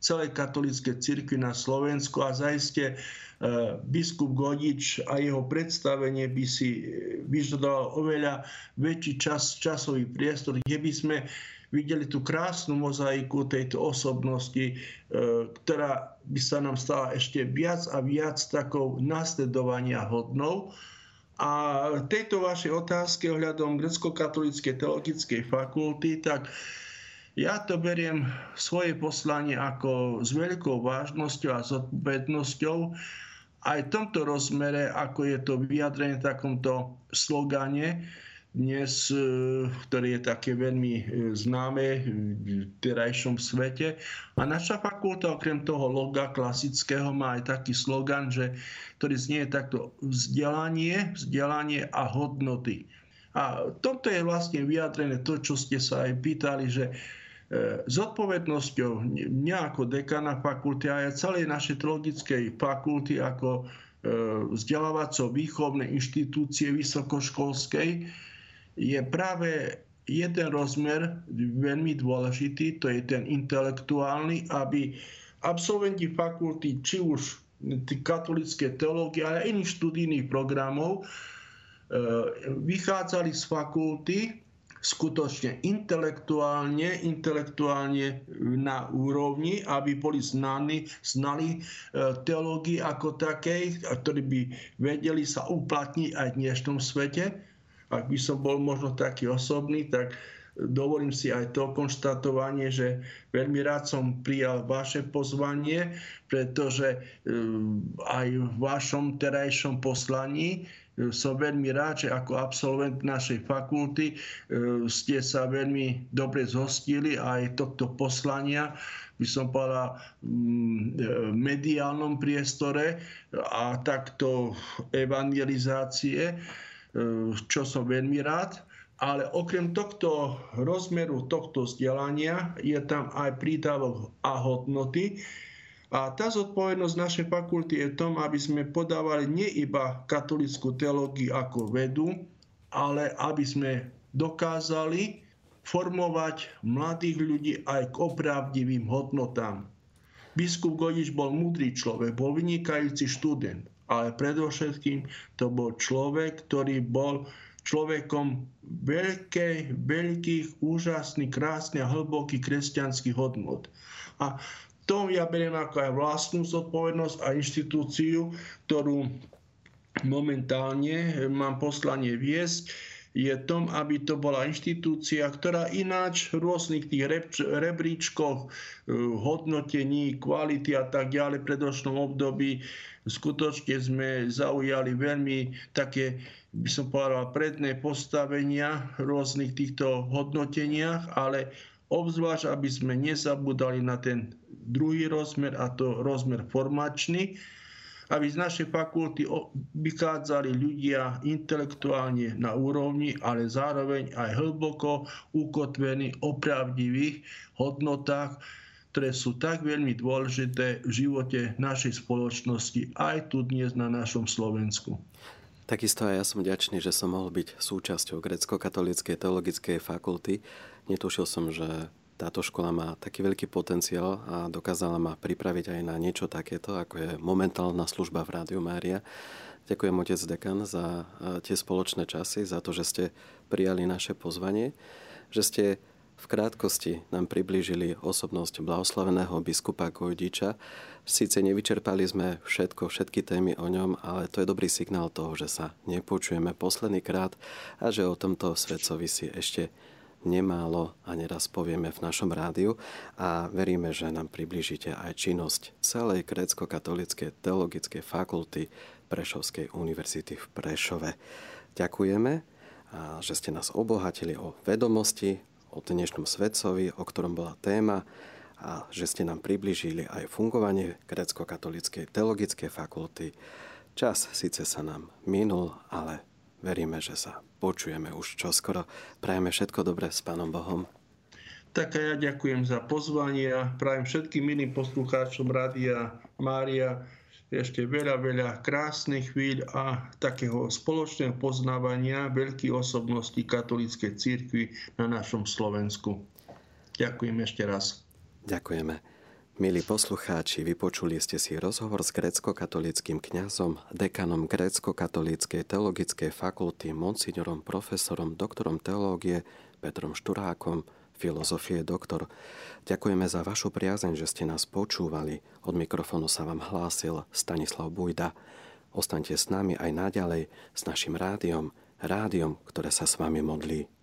celej katolíckej cirkvi na Slovensku a zaiste E, biskup Godič a jeho predstavenie by si vyžadoval oveľa väčší čas, časový priestor, kde by sme videli tú krásnu mozaiku tejto osobnosti, ktorá by sa nám stala ešte viac a viac takou nasledovania hodnou. A tejto vašej otázke ohľadom grecko-katolíckej teologickej fakulty, tak ja to beriem svoje poslanie ako s veľkou vážnosťou a zodpovednosťou. Aj v tomto rozmere, ako je to vyjadrené v takomto slogane, dnes, e, ktorý je také veľmi e, známe v terajšom svete. A naša fakulta okrem toho loga klasického má aj taký slogan, že, ktorý znie takto vzdelanie, vzdelanie a hodnoty. A toto je vlastne vyjadrené to, čo ste sa aj pýtali, že E, zodpovednosťou mňa ako dekana fakulty a aj celej našej teologickej fakulty ako vzdelávaco-výchovnej inštitúcie vysokoškolskej je práve jeden rozmer veľmi dôležitý, to je ten intelektuálny, aby absolventi fakulty, či už katolické teológie, ale iných študijných programov, e, vychádzali z fakulty skutočne intelektuálne, intelektuálne na úrovni, aby boli znaní, znali e, teológii ako takej, ktorí by vedeli sa uplatniť aj v dnešnom svete. Ak by som bol možno taký osobný, tak dovolím si aj to konštatovanie, že veľmi rád som prijal vaše pozvanie, pretože e, aj v vašom terajšom poslaní som veľmi rád, že ako absolvent našej fakulty e, ste sa veľmi dobre zhostili aj tohto poslania, by som povedal, mm, mediálnom priestore a takto evangelizácie, čo som veľmi rád. Ale okrem tohto rozmeru, tohto vzdelania je tam aj prídavok a hodnoty, a tá zodpovednosť našej fakulty je v tom, aby sme podávali nie iba katolickú teológiu ako vedu, ale aby sme dokázali formovať mladých ľudí aj k opravdivým hodnotám. Biskup Godič bol múdry človek, bol vynikajúci študent, ale predovšetkým to bol človek, ktorý bol človekom veľkej, veľkých, úžasných, krásnych a hlbokých kresťanských hodnot. A tom ja beriem ako aj vlastnú zodpovednosť a inštitúciu, ktorú momentálne mám poslanie viesť, je tom, aby to bola inštitúcia, ktorá ináč v rôznych tých rebríčkoch, eh, hodnotení, kvality a tak ďalej v predošlom období skutočne sme zaujali veľmi také, by som povedal, predné postavenia v rôznych týchto hodnoteniach, ale obzvlášť, aby sme nezabudali na ten druhý rozmer, a to rozmer formačný, aby z našej fakulty vychádzali ľudia intelektuálne na úrovni, ale zároveň aj hlboko ukotvení o pravdivých hodnotách, ktoré sú tak veľmi dôležité v živote našej spoločnosti aj tu dnes na našom Slovensku. Takisto aj ja som vďačný, že som mohol byť súčasťou grecko-katolíckej teologickej fakulty. Netušil som, že táto škola má taký veľký potenciál a dokázala ma pripraviť aj na niečo takéto, ako je momentálna služba v Rádiu Mária. Ďakujem otec dekan za tie spoločné časy, za to, že ste prijali naše pozvanie, že ste v krátkosti nám priblížili osobnosť blahoslaveného biskupa Gojdiča. Sice nevyčerpali sme všetko, všetky témy o ňom, ale to je dobrý signál toho, že sa nepočujeme posledný krát a že o tomto svetcovi si ešte nemálo a neraz povieme v našom rádiu a veríme, že nám približíte aj činnosť celej grécko-katolíckej teologickej fakulty Prešovskej univerzity v Prešove. Ďakujeme, že ste nás obohatili o vedomosti, o dnešnom svetcovi, o ktorom bola téma a že ste nám približili aj fungovanie grécko-katolíckej teologickej fakulty. Čas síce sa nám minul, ale veríme, že sa počujeme už čoskoro. Prajeme všetko dobré s Pánom Bohom. Tak a ja ďakujem za pozvanie a prajem všetkým iným poslucháčom Rádia Mária ešte veľa, veľa krásnych chvíľ a takého spoločného poznávania veľkých osobností katolíckej církvy na našom Slovensku. Ďakujem ešte raz. Ďakujeme. Milí poslucháči, vypočuli ste si rozhovor s grécko-katolickým kňazom, dekanom grécko-katolíckej teologickej fakulty, monsignorom, profesorom, doktorom teológie Petrom Šturákom, filozofie doktor. Ďakujeme za vašu priazeň, že ste nás počúvali. Od mikrofónu sa vám hlásil Stanislav Bujda. Ostaňte s nami aj naďalej s našim rádiom, rádiom, ktoré sa s vami modlí.